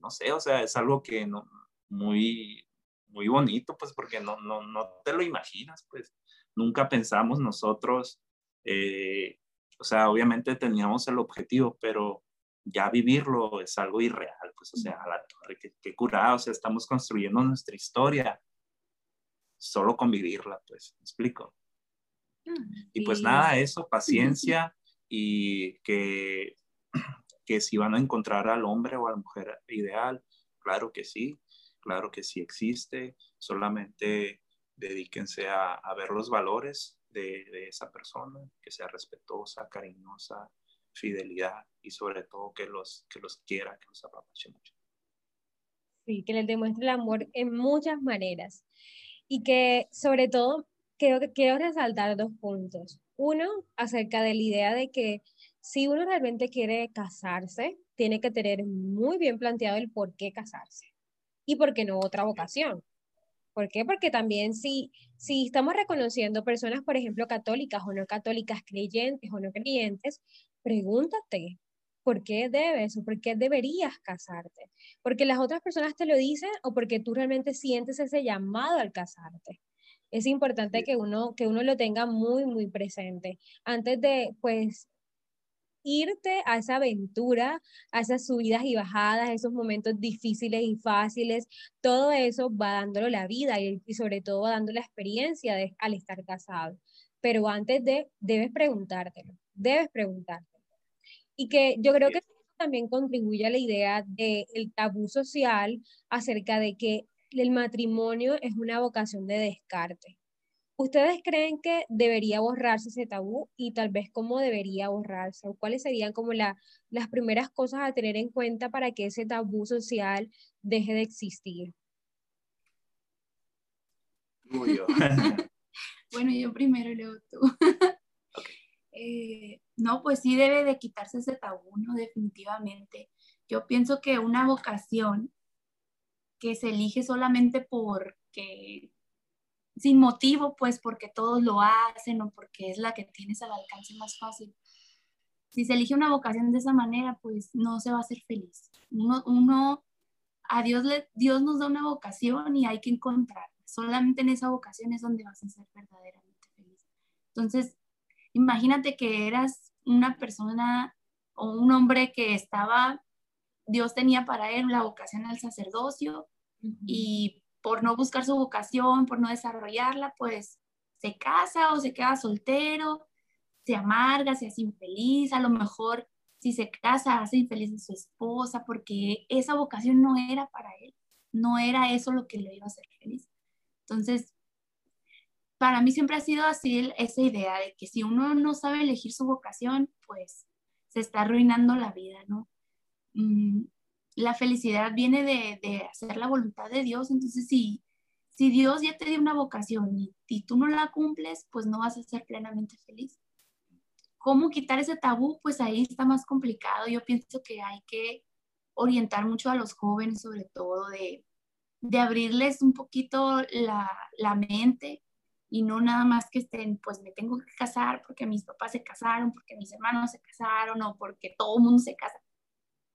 no sé, o sea, es algo que no, muy, muy bonito, pues, porque no, no, no te lo imaginas, pues nunca pensamos nosotros, eh, o sea, obviamente teníamos el objetivo, pero ya vivirlo es algo irreal, pues, o sea, la torre, qué, curado, o sea, estamos construyendo nuestra historia, solo con vivirla, pues, ¿me explico? Mm, y pues nada, eso, paciencia y que, que si van a encontrar al hombre o a la mujer ideal, claro que sí, claro que sí existe, solamente dedíquense a, ver los valores de, esa persona, que sea respetuosa, cariñosa, fidelidad y sobre todo que los, que los quiera, que los apapache mucho. Sí, que les demuestre el amor en muchas maneras. Y que sobre todo quiero, quiero resaltar dos puntos. Uno, acerca de la idea de que si uno realmente quiere casarse, tiene que tener muy bien planteado el por qué casarse y por qué no otra vocación. ¿Por qué? Porque también si, si estamos reconociendo personas, por ejemplo, católicas o no católicas, creyentes o no creyentes, pregúntate, ¿por qué debes o por qué deberías casarte? ¿Porque las otras personas te lo dicen o porque tú realmente sientes ese llamado al casarte? Es importante que uno, que uno lo tenga muy, muy presente antes de, pues, irte a esa aventura, a esas subidas y bajadas, esos momentos difíciles y fáciles, todo eso va dándolo la vida y, sobre todo va dando la experiencia de, al estar casado. Pero antes de, debes preguntártelo, debes preguntártelo. Y que yo creo que también contribuye a la idea del tabú social acerca de que el matrimonio es una vocación de descarte. ¿Ustedes creen que debería borrarse ese tabú y tal vez cómo debería borrarse? ¿O cuáles serían como las primeras cosas a tener en cuenta para que ese tabú social deje de existir? bueno, yo primero leo tú. Eh, no, pues sí debe de quitarse ese tabú, ¿no? Definitivamente. Yo pienso que una vocación que se elige solamente porque sin motivo, pues porque todos lo hacen o porque es la que tienes al alcance más fácil. Si se elige una vocación de esa manera, pues no se va a ser feliz. Uno, a Dios, le, Dios nos da una vocación y hay que encontrarla. Solamente en esa vocación es donde vas a ser verdaderamente feliz. Entonces, imagínate que eras una persona o un hombre que estaba, Dios tenía para él la vocación al sacerdocio y por no buscar su vocación, por no desarrollarla, pues se casa o se queda soltero, se amarga, se hace infeliz, a lo mejor si se casa hace infeliz a su esposa porque esa vocación no era para él, no era eso lo que le iba a hacer feliz. Entonces, para mí siempre ha sido así esa idea de que si uno no sabe elegir su vocación, pues se está arruinando la vida, ¿no? Mm, la felicidad viene de, hacer la voluntad de Dios, entonces si, si Dios ya te dio una vocación y, y tú no la cumples, pues no vas a ser plenamente feliz. ¿Cómo quitar ese tabú? Pues ahí está más complicado. Yo pienso que hay que orientar mucho a los jóvenes, sobre todo, de, de abrirles un poquito la, la, mente y no nada más que estén, pues me tengo que casar porque mis papás se casaron, porque mis hermanos se casaron o porque todo el mundo se casa.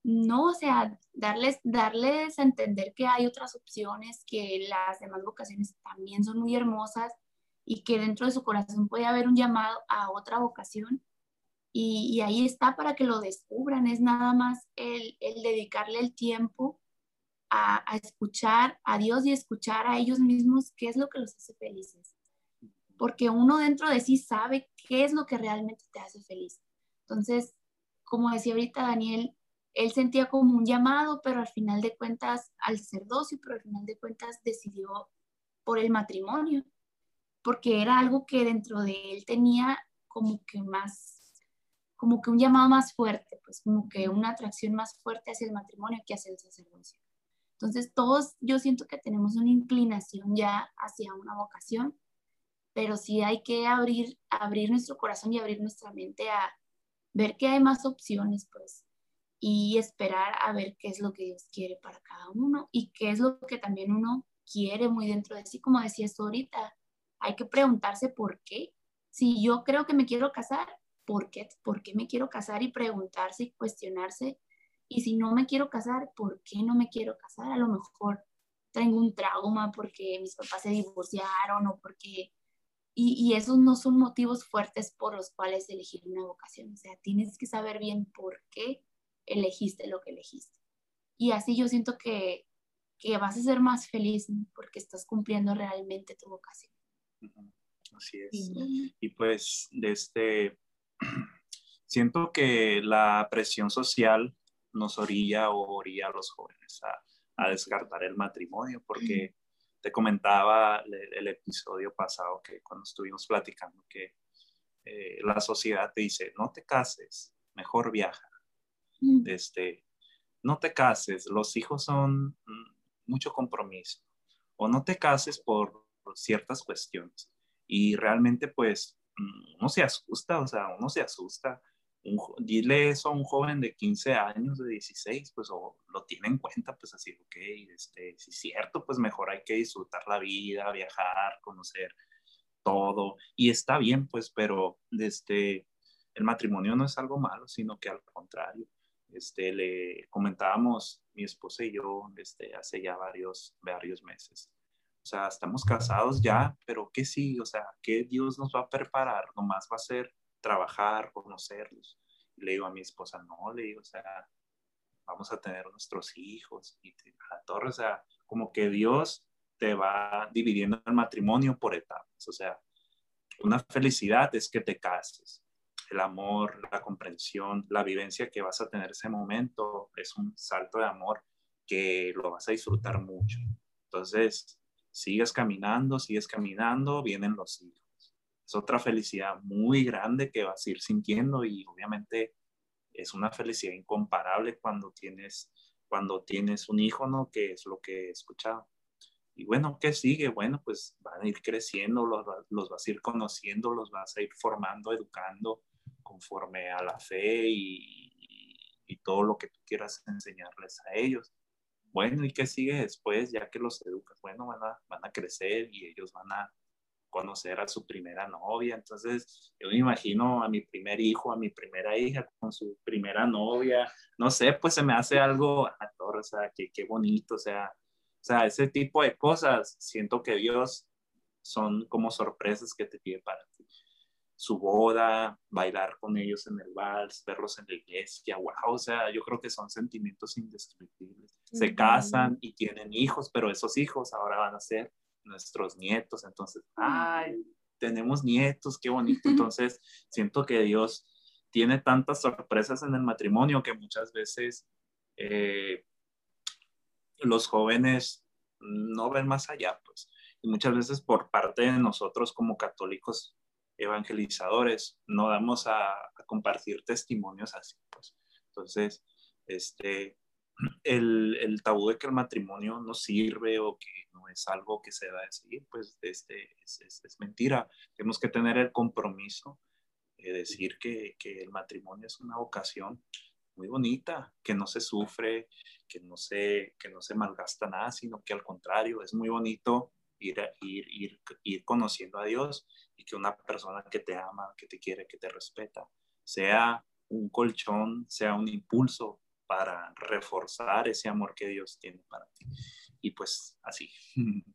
No, o sea, darles, darles a entender que hay otras opciones, que las demás vocaciones también son muy hermosas y que dentro de su corazón puede haber un llamado a otra vocación. Y, ahí está para que lo descubran, es nada más el, dedicarle el tiempo a, a, escuchar a Dios y escuchar a ellos mismos qué es lo que los hace felices. Porque uno dentro de sí sabe qué es lo que realmente te hace feliz. Entonces, como decía ahorita Daniel, él sentía como un llamado, pero al final de cuentas, al sacerdocio, pero al final de cuentas decidió por el matrimonio, porque era algo que dentro de él tenía como que más, como que un llamado más fuerte, pues como que una atracción más fuerte hacia el matrimonio que hacia el sacerdocio. Entonces todos yo siento que tenemos una inclinación ya hacia una vocación, pero sí hay que abrir, abrir nuestro corazón y abrir nuestra mente a ver que hay más opciones, pues y esperar a ver qué es lo que Dios quiere para cada uno y qué es lo que también uno quiere muy dentro de sí, como decías ahorita, hay que preguntarse por qué. Si yo creo que me quiero casar, ¿por qué? ¿Por qué me quiero casar? Y preguntarse y cuestionarse. Y si no me quiero casar, ¿por qué no me quiero casar? A lo mejor tengo un trauma porque mis papás se divorciaron o porque... Y, y esos no son motivos fuertes por los cuales elegir una vocación. O sea, tienes que saber bien por qué elegiste lo que elegiste. Y así yo siento que, que vas a ser más feliz porque estás cumpliendo realmente tu vocación. Así es. Y pues, de este, siento que la presión social nos orilla o orilla a los jóvenes a, a descartar el matrimonio, porque te comentaba el, episodio pasado que cuando estuvimos platicando que eh, la sociedad te dice, no te cases, mejor viaja, este, no te cases, los hijos son mm, mucho compromiso, o no te cases por, ciertas cuestiones. Y realmente, pues, mm, uno se asusta, o sea, uno se asusta. dile eso a un joven de 15 años, de 16, pues o lo tiene en cuenta, pues así, ok, este, si es cierto, pues mejor hay que disfrutar la vida, viajar, conocer todo, y está bien, pues, pero este, el matrimonio no es algo malo, sino que al contrario, este, le comentábamos mi esposa y yo este, hace ya varios, varios meses. O sea, estamos casados ya, pero ¿qué sí? O sea, ¿qué Dios nos va a preparar? Nomás va a ser trabajar, conocerlos. Le digo a mi esposa, no, le digo, o sea, vamos a tener nuestros hijos y a torre, o sea, como que Dios te va dividiendo el matrimonio por etapas. O sea, una felicidad es que te cases, el amor, la comprensión, la vivencia que vas a tener ese momento es un salto de amor que lo vas a disfrutar mucho. Entonces, sigues caminando, sigues caminando, vienen los hijos. Es otra felicidad muy grande que vas a ir sintiendo y obviamente es una felicidad incomparable cuando tienes, cuando tienes un hijo, ¿no? Que es lo que he escuchado. Y bueno, ¿qué sigue? Bueno, pues van a ir creciendo, los, los vas a ir conociendo, los vas a ir formando, educando, conforme a la fe y, y, todo lo que tú quieras enseñarles a ellos. Bueno, ¿y qué sigue después? Ya que los educas, bueno, van a, van a crecer y ellos van a conocer a su primera novia. Entonces, yo me imagino a mi primer hijo, a mi primera hija con su primera novia. No sé, pues se me hace algo a o sea, qué, qué bonito, o sea, o sea, ese tipo de cosas, siento que Dios son como sorpresas que te pide para su boda, bailar con ellos en el vals, verlos en la iglesia, wow, o sea, yo creo que son sentimientos indescriptibles. Se casan y tienen hijos, pero esos hijos ahora van a ser nuestros nietos, entonces, ay, tenemos nietos, qué bonito, entonces siento que Dios tiene tantas sorpresas en el matrimonio que muchas veces eh, los jóvenes no ven más allá, pues. Y muchas veces por parte de nosotros como católicos evangelizadores no damos a, compartir testimonios así, pues. Entonces, este, el, el, tabú de que el matrimonio no sirve o que no es algo que se va a seguir, pues este, es, es, es mentira. Tenemos que tener el compromiso de decir que, que, el matrimonio es una vocación muy bonita, que no se sufre, que no se, que no se malgasta nada, sino que al contrario, es muy bonito ir, ir, ir, ir conociendo a Dios y que una persona que te ama, que te quiere, que te respeta, sea un colchón, sea un impulso para reforzar ese amor que Dios tiene para ti. Y pues así.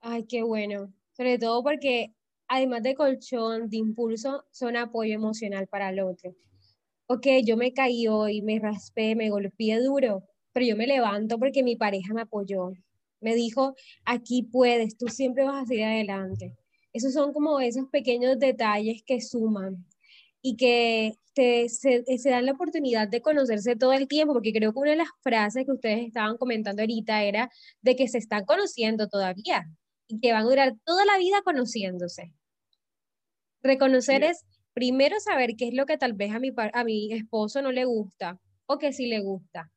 Ay, qué bueno. Sobre todo porque además de colchón, de impulso, son apoyo emocional para el otro. Ok, yo me caí hoy, me raspé, me golpeé duro, pero yo me levanto porque mi pareja me apoyó. Me dijo, aquí puedes, tú siempre vas a seguir adelante. Esos son como esos pequeños detalles que suman y que te, se, se, dan la oportunidad de conocerse todo el tiempo, porque creo que una de las frases que ustedes estaban comentando ahorita era de que se están conociendo todavía y que van a durar toda la vida conociéndose. Reconocer es primero saber qué es lo que tal vez a mi, a mi esposo no le gusta o que sí le gusta.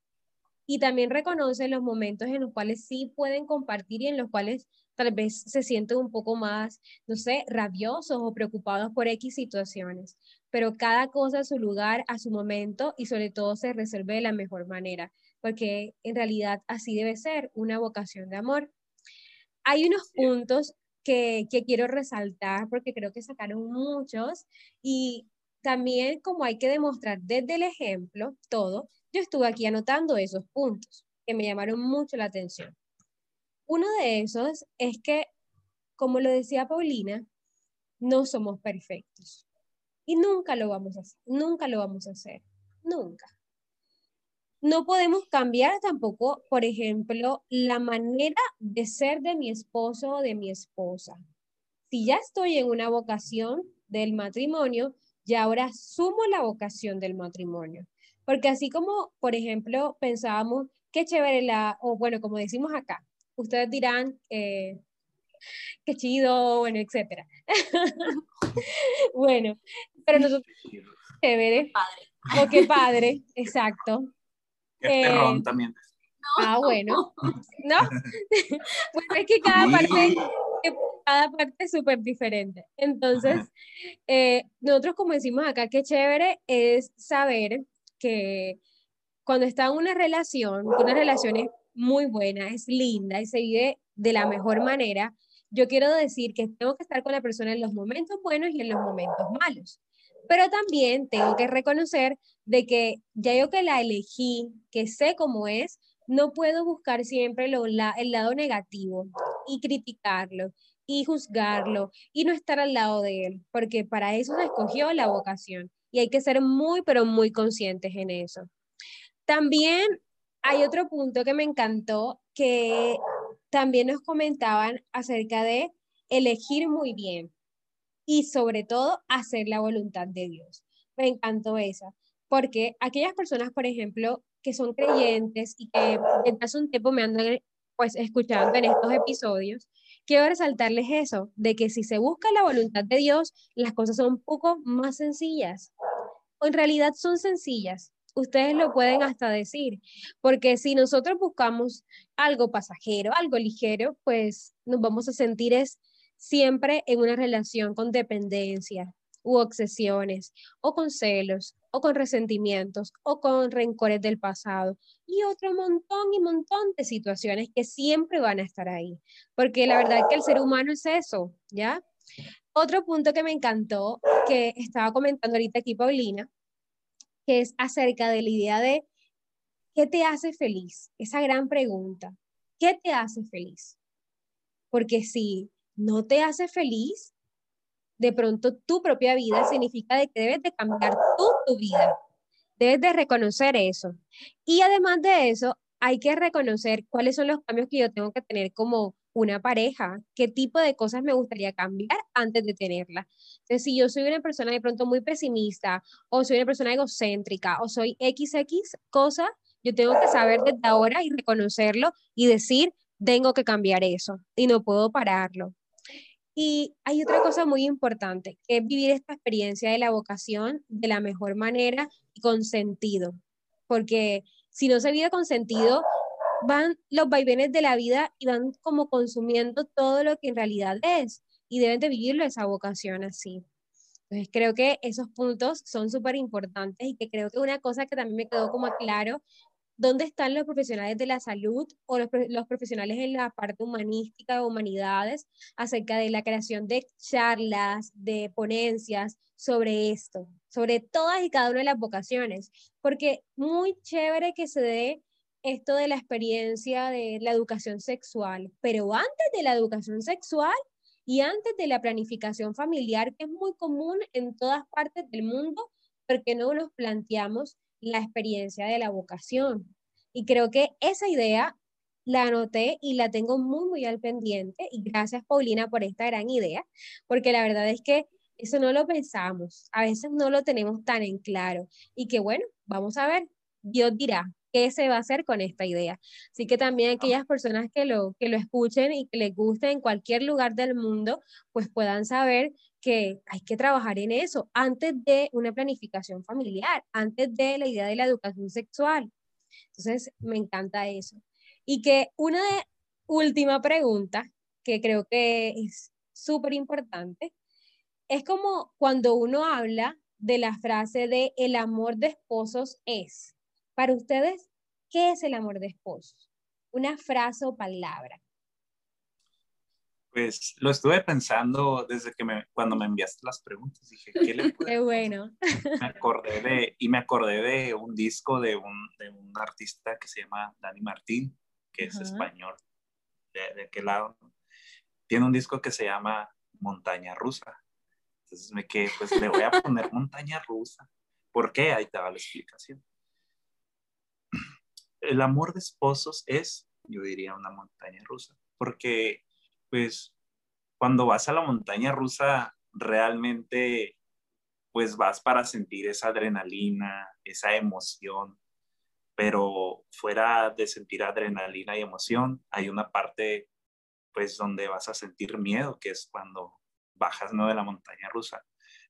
Y también reconoce los momentos en los cuales sí pueden compartir y en los cuales tal vez se sienten un poco más, no sé, rabiosos o preocupados por X situaciones, pero cada cosa a su lugar, a su momento y sobre todo se resuelve de la mejor manera, porque en realidad así debe ser una vocación de amor. Hay unos puntos que, que quiero resaltar porque creo que sacaron muchos y también como hay que demostrar desde el ejemplo todo, yo estuve aquí anotando esos puntos que me llamaron mucho la atención. Uno de esos es que, como lo decía Paulina, no somos perfectos. Y nunca lo vamos a hacer, nunca lo vamos a hacer, nunca. No podemos cambiar tampoco, por ejemplo, la manera de ser de mi esposo o de mi esposa. Si ya estoy en una vocación del matrimonio, ya ahora sumo la vocación del matrimonio. Porque así como, por ejemplo, pensábamos, qué chévere la, o bueno, como decimos acá, ustedes dirán, eh, qué chido, bueno, etcétera. bueno, pero nosotros, chévere. Padre. O qué padre, exacto. Qué eh, también. Ah, bueno. ¿No? bueno, es que cada parte, cada parte es súper diferente. Entonces, eh, nosotros como decimos acá, qué chévere es saber que cuando está en una relación, una relación es muy buena, es linda y se vive de la mejor manera, yo quiero decir que tengo que estar con la persona en los momentos buenos y en los momentos malos. Pero también tengo que reconocer de que ya yo que la elegí, que sé cómo es, no puedo buscar siempre lo, la, el lado negativo y criticarlo y juzgarlo y no estar al lado de él, porque para eso se escogió la vocación y hay que ser muy, pero muy conscientes en eso. También hay otro punto que me encantó, que también nos comentaban acerca de elegir muy bien y sobre todo hacer la voluntad de Dios. Me encantó esa, porque aquellas personas, por ejemplo, que son creyentes y que desde hace un tiempo me andan pues escuchando en estos episodios, quiero resaltarles eso, de que si se busca la voluntad de Dios, las cosas son un poco más sencillas. O en realidad son sencillas. Ustedes lo pueden hasta decir, porque si nosotros buscamos algo pasajero, algo ligero, pues nos vamos a sentir es siempre en una relación con dependencia u obsesiones, o con celos, o con resentimientos, o con rencores del pasado, y otro montón y montón de situaciones que siempre van a estar ahí, porque la verdad que el ser humano es eso, ¿ya? Otro punto que me encantó, que estaba comentando ahorita aquí Paulina, que es acerca de la idea de ¿qué te hace feliz? Esa gran pregunta, ¿qué te hace feliz? Porque si no te hace feliz, de pronto tu propia vida, significa de que debes de cambiar tú tu vida. Debes de reconocer eso. Y además de eso, hay que reconocer cuáles son los cambios que yo tengo que tener como una pareja, qué tipo de cosas me gustaría cambiar antes de tenerla. Entonces, si yo soy una persona de pronto muy pesimista o soy una persona egocéntrica o soy XX cosa, yo tengo que saber desde ahora y reconocerlo y decir, tengo que cambiar eso y no puedo pararlo. Y hay otra cosa muy importante, que es vivir esta experiencia de la vocación de la mejor manera y con sentido. Porque si no se vive con sentido, van los vaivenes de la vida y van como consumiendo todo lo que en realidad es y deben de vivirlo esa vocación así. Entonces creo que esos puntos son súper importantes y que creo que una cosa que también me quedó como claro ¿Dónde están los profesionales de la salud o los, los, profesionales en la parte humanística o humanidades acerca de la creación de charlas, de ponencias sobre esto, sobre todas y cada una de las vocaciones? Porque muy chévere que se dé esto de la experiencia de la educación sexual, pero antes de la educación sexual y antes de la planificación familiar, que es muy común en todas partes del mundo, porque no nos planteamos la experiencia de la vocación. Y creo que esa idea la anoté y la tengo muy, muy al pendiente. Y gracias, Paulina, por esta gran idea, porque la verdad es que eso no lo pensamos, a veces no lo tenemos tan en claro. Y que bueno, vamos a ver, Dios dirá qué se va a hacer con esta idea. Así que también aquellas personas que lo, que lo escuchen y que les guste en cualquier lugar del mundo, pues puedan saber que hay que trabajar en eso antes de una planificación familiar, antes de la idea de la educación sexual. Entonces, me encanta eso. Y que una de, última pregunta, que creo que es súper importante, es como cuando uno habla de la frase de el amor de esposos es. Para ustedes, ¿qué es el amor de esposos? Una frase o palabra. Pues lo estuve pensando desde que me, cuando me enviaste las preguntas, dije, ¿qué le Qué bueno. Me acordé de, y me acordé de un disco de un, de un artista que se llama Dani Martín, que es español, de, de aquel lado. Tiene un disco que se llama Montaña Rusa. Entonces me quedé, pues le voy a poner Montaña Rusa. ¿Por qué? Ahí te va la explicación. El amor de esposos es, yo diría, una montaña rusa, porque pues cuando vas a la montaña rusa, realmente pues vas para sentir esa adrenalina, esa emoción, pero fuera de sentir adrenalina y emoción, hay una parte pues donde vas a sentir miedo, que es cuando bajas ¿no? de la montaña rusa,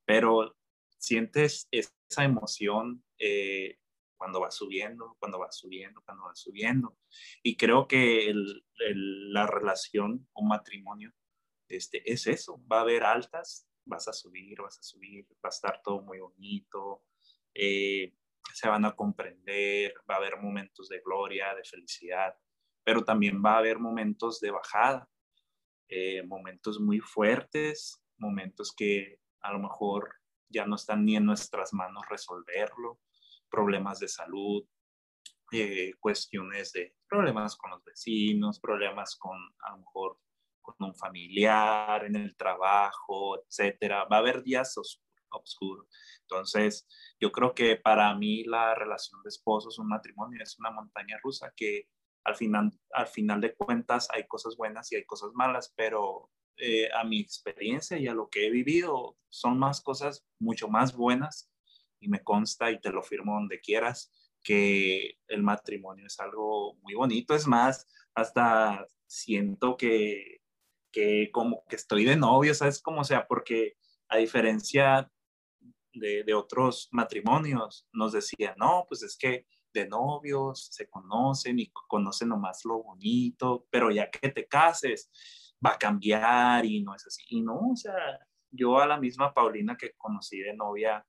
pero sientes esa emoción eh, cuando va subiendo, cuando va subiendo, cuando va subiendo. Y creo que el, la relación o matrimonio este, es eso, va a haber altas, vas a subir, vas a subir, va a estar todo muy bonito, eh, se van a comprender, va a haber momentos de gloria, de felicidad, pero también va a haber momentos de bajada, eh, momentos muy fuertes, momentos que a lo mejor ya no están ni en nuestras manos resolverlo, problemas de salud, eh, cuestiones de problemas con los vecinos, problemas con a lo mejor con un familiar, en el trabajo, etcétera. Va a haber días oscuros. Entonces, yo creo que para mí la relación de esposos, un matrimonio, es una montaña rusa que al final, al final de cuentas hay cosas buenas y hay cosas malas, pero eh, a mi experiencia y a lo que he vivido son más cosas mucho más buenas y me consta y te lo firmo donde quieras que el matrimonio es algo muy bonito. Es más, hasta siento que, que como que estoy de novio, ¿sabes? Como sea, porque a diferencia de, de otros matrimonios, nos decían, no, pues es que de novios se conocen y conocen nomás lo bonito, pero ya que te cases, va a cambiar y no es así. Y no, o sea, yo a la misma Paulina que conocí de novia,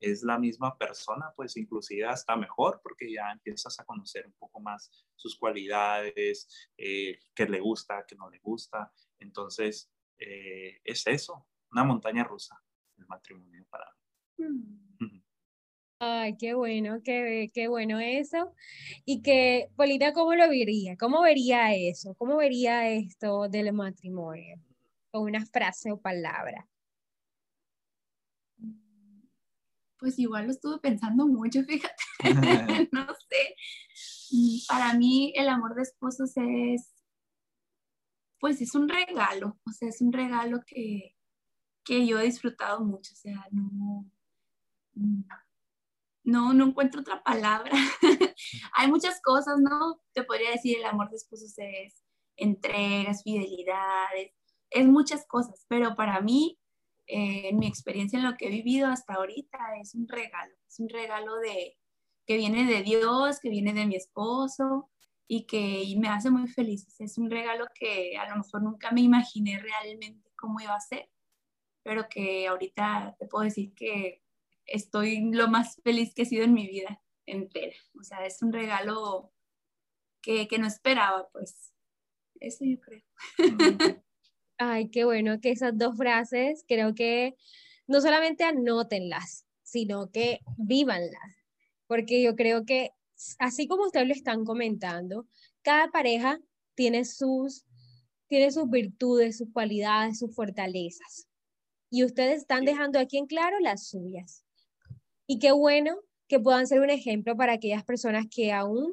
es la misma persona, pues inclusive hasta mejor, porque ya empiezas a conocer un poco más sus cualidades, eh, qué le gusta, qué no le gusta. Entonces, eh, es eso, una montaña rusa, el matrimonio para mí. Mm. Ay, qué bueno, qué, qué bueno eso. Y que, Polita, ¿cómo lo vería? ¿Cómo vería eso? ¿Cómo vería esto del matrimonio? Con una frase o palabra. Pues igual lo estuve pensando mucho, fíjate. no sé. Para mí el amor de esposos es, pues es un regalo, o sea, es un regalo que, que yo he disfrutado mucho, o sea, no, no, no encuentro otra palabra. Hay muchas cosas, ¿no? Te podría decir, el amor de esposos es entregas, fidelidades, es muchas cosas, pero para mí, eh, en mi experiencia, en lo que he vivido hasta ahorita, es un regalo, es un regalo de, que viene de Dios, que viene de mi esposo y que me hace muy feliz. Es un regalo que a lo mejor nunca me imaginé realmente cómo iba a ser, pero que ahorita te puedo decir que estoy lo más feliz que he sido en mi vida entera. O sea, es un regalo que, que no esperaba, pues. Eso yo creo. Ay, qué bueno que esas dos frases creo que no solamente anótenlas, sino que vívanlas, porque yo creo que así como ustedes lo están comentando, cada pareja tiene sus, tiene sus virtudes, sus cualidades, sus fortalezas. Y ustedes están dejando aquí en claro las suyas. Y qué bueno que puedan ser un ejemplo para aquellas personas que aún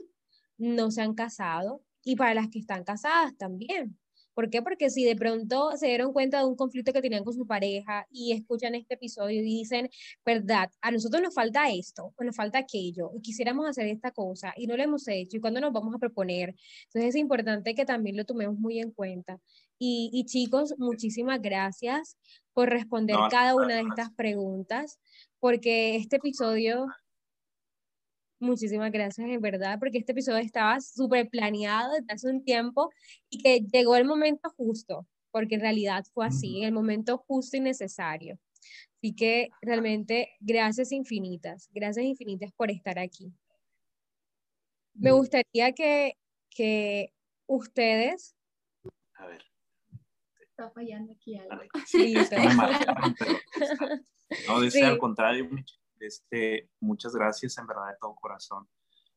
no se han casado y para las que están casadas también. ¿Por qué? Porque si de pronto se dieron cuenta de un conflicto que tenían con su pareja y escuchan este episodio y dicen, verdad, a nosotros nos falta esto o nos falta aquello y quisiéramos hacer esta cosa y no lo hemos hecho y cuándo nos vamos a proponer. Entonces es importante que también lo tomemos muy en cuenta. Y, chicos, muchísimas gracias por responder cada una de estas preguntas porque este episodio, muchísimas gracias en verdad, porque este episodio estaba súper planeado desde hace un tiempo y que llegó el momento justo, porque en realidad fue así, en el momento justo y necesario. Así que realmente gracias infinitas, gracias infinitas por estar aquí. Me gustaría que, que ustedes... A ver. Está fallando aquí algo. Sí, No, desde al contrario, este, muchas gracias en verdad de todo corazón.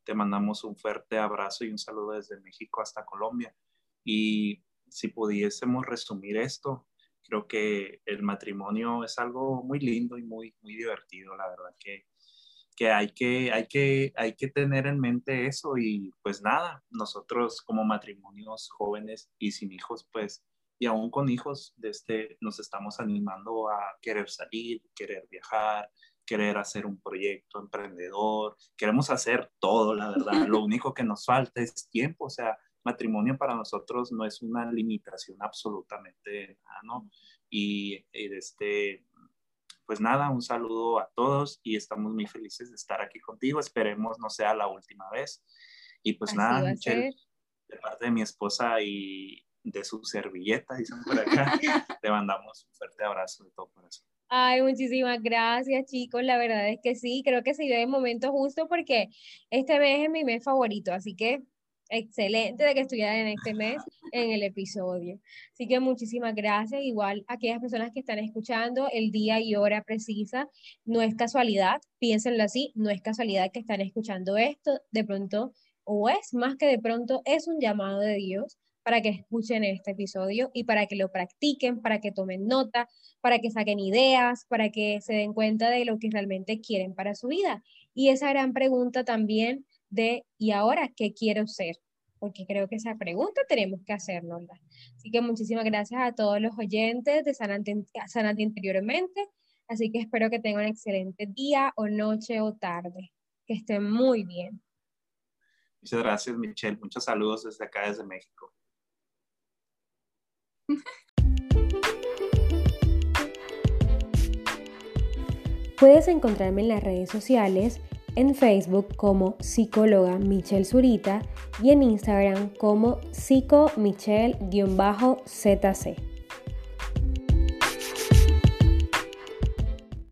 Te mandamos un fuerte abrazo y un saludo desde México hasta Colombia. Y si pudiésemos resumir esto, creo que el matrimonio es algo muy lindo y muy, muy divertido, la verdad que, que, hay que, hay que hay que tener en mente eso y pues nada, nosotros como matrimonios jóvenes y sin hijos, pues y aún con hijos, este nos estamos animando a querer salir, querer viajar, querer hacer un proyecto emprendedor, queremos hacer todo, la verdad. Lo único que nos falta es tiempo, o sea, matrimonio para nosotros no es una limitación absolutamente nada, ¿no? Y, este, pues nada, un saludo a todos y estamos muy felices de estar aquí contigo. Esperemos no sea la última vez. Y pues nada, Michelle, de parte de mi esposa y, de su servilleta, dicen por acá. Te mandamos un fuerte abrazo de todo corazón. Ay, muchísimas gracias, chicos. La verdad es que sí, creo que se dio el momento justo porque este mes es mi mes favorito, así que excelente de que estuvieran en este mes en el episodio. Así que muchísimas gracias. Igual a aquellas personas que están escuchando, el día y hora precisa no es casualidad, piénsenlo así, no es casualidad que están escuchando esto, de pronto, o es más que de pronto, es un llamado de Dios para que escuchen este episodio y para que lo practiquen, para que tomen nota, para que saquen ideas, para que se den cuenta de lo que realmente quieren para su vida. Y esa gran pregunta también de, ¿y ahora qué quiero ser? Porque creo que esa pregunta tenemos que hacernosla. Así que muchísimas gracias a todos los oyentes de Sanante, Sanante Interiormente. Así que espero que tengan un excelente día o noche o tarde. Que estén muy bien. Muchas gracias, Michelle. Muchos saludos desde acá, desde México. Puedes encontrarme en las redes sociales, en Facebook como psicóloga Michelle Zurita y en Instagram como psico-michelle-zc.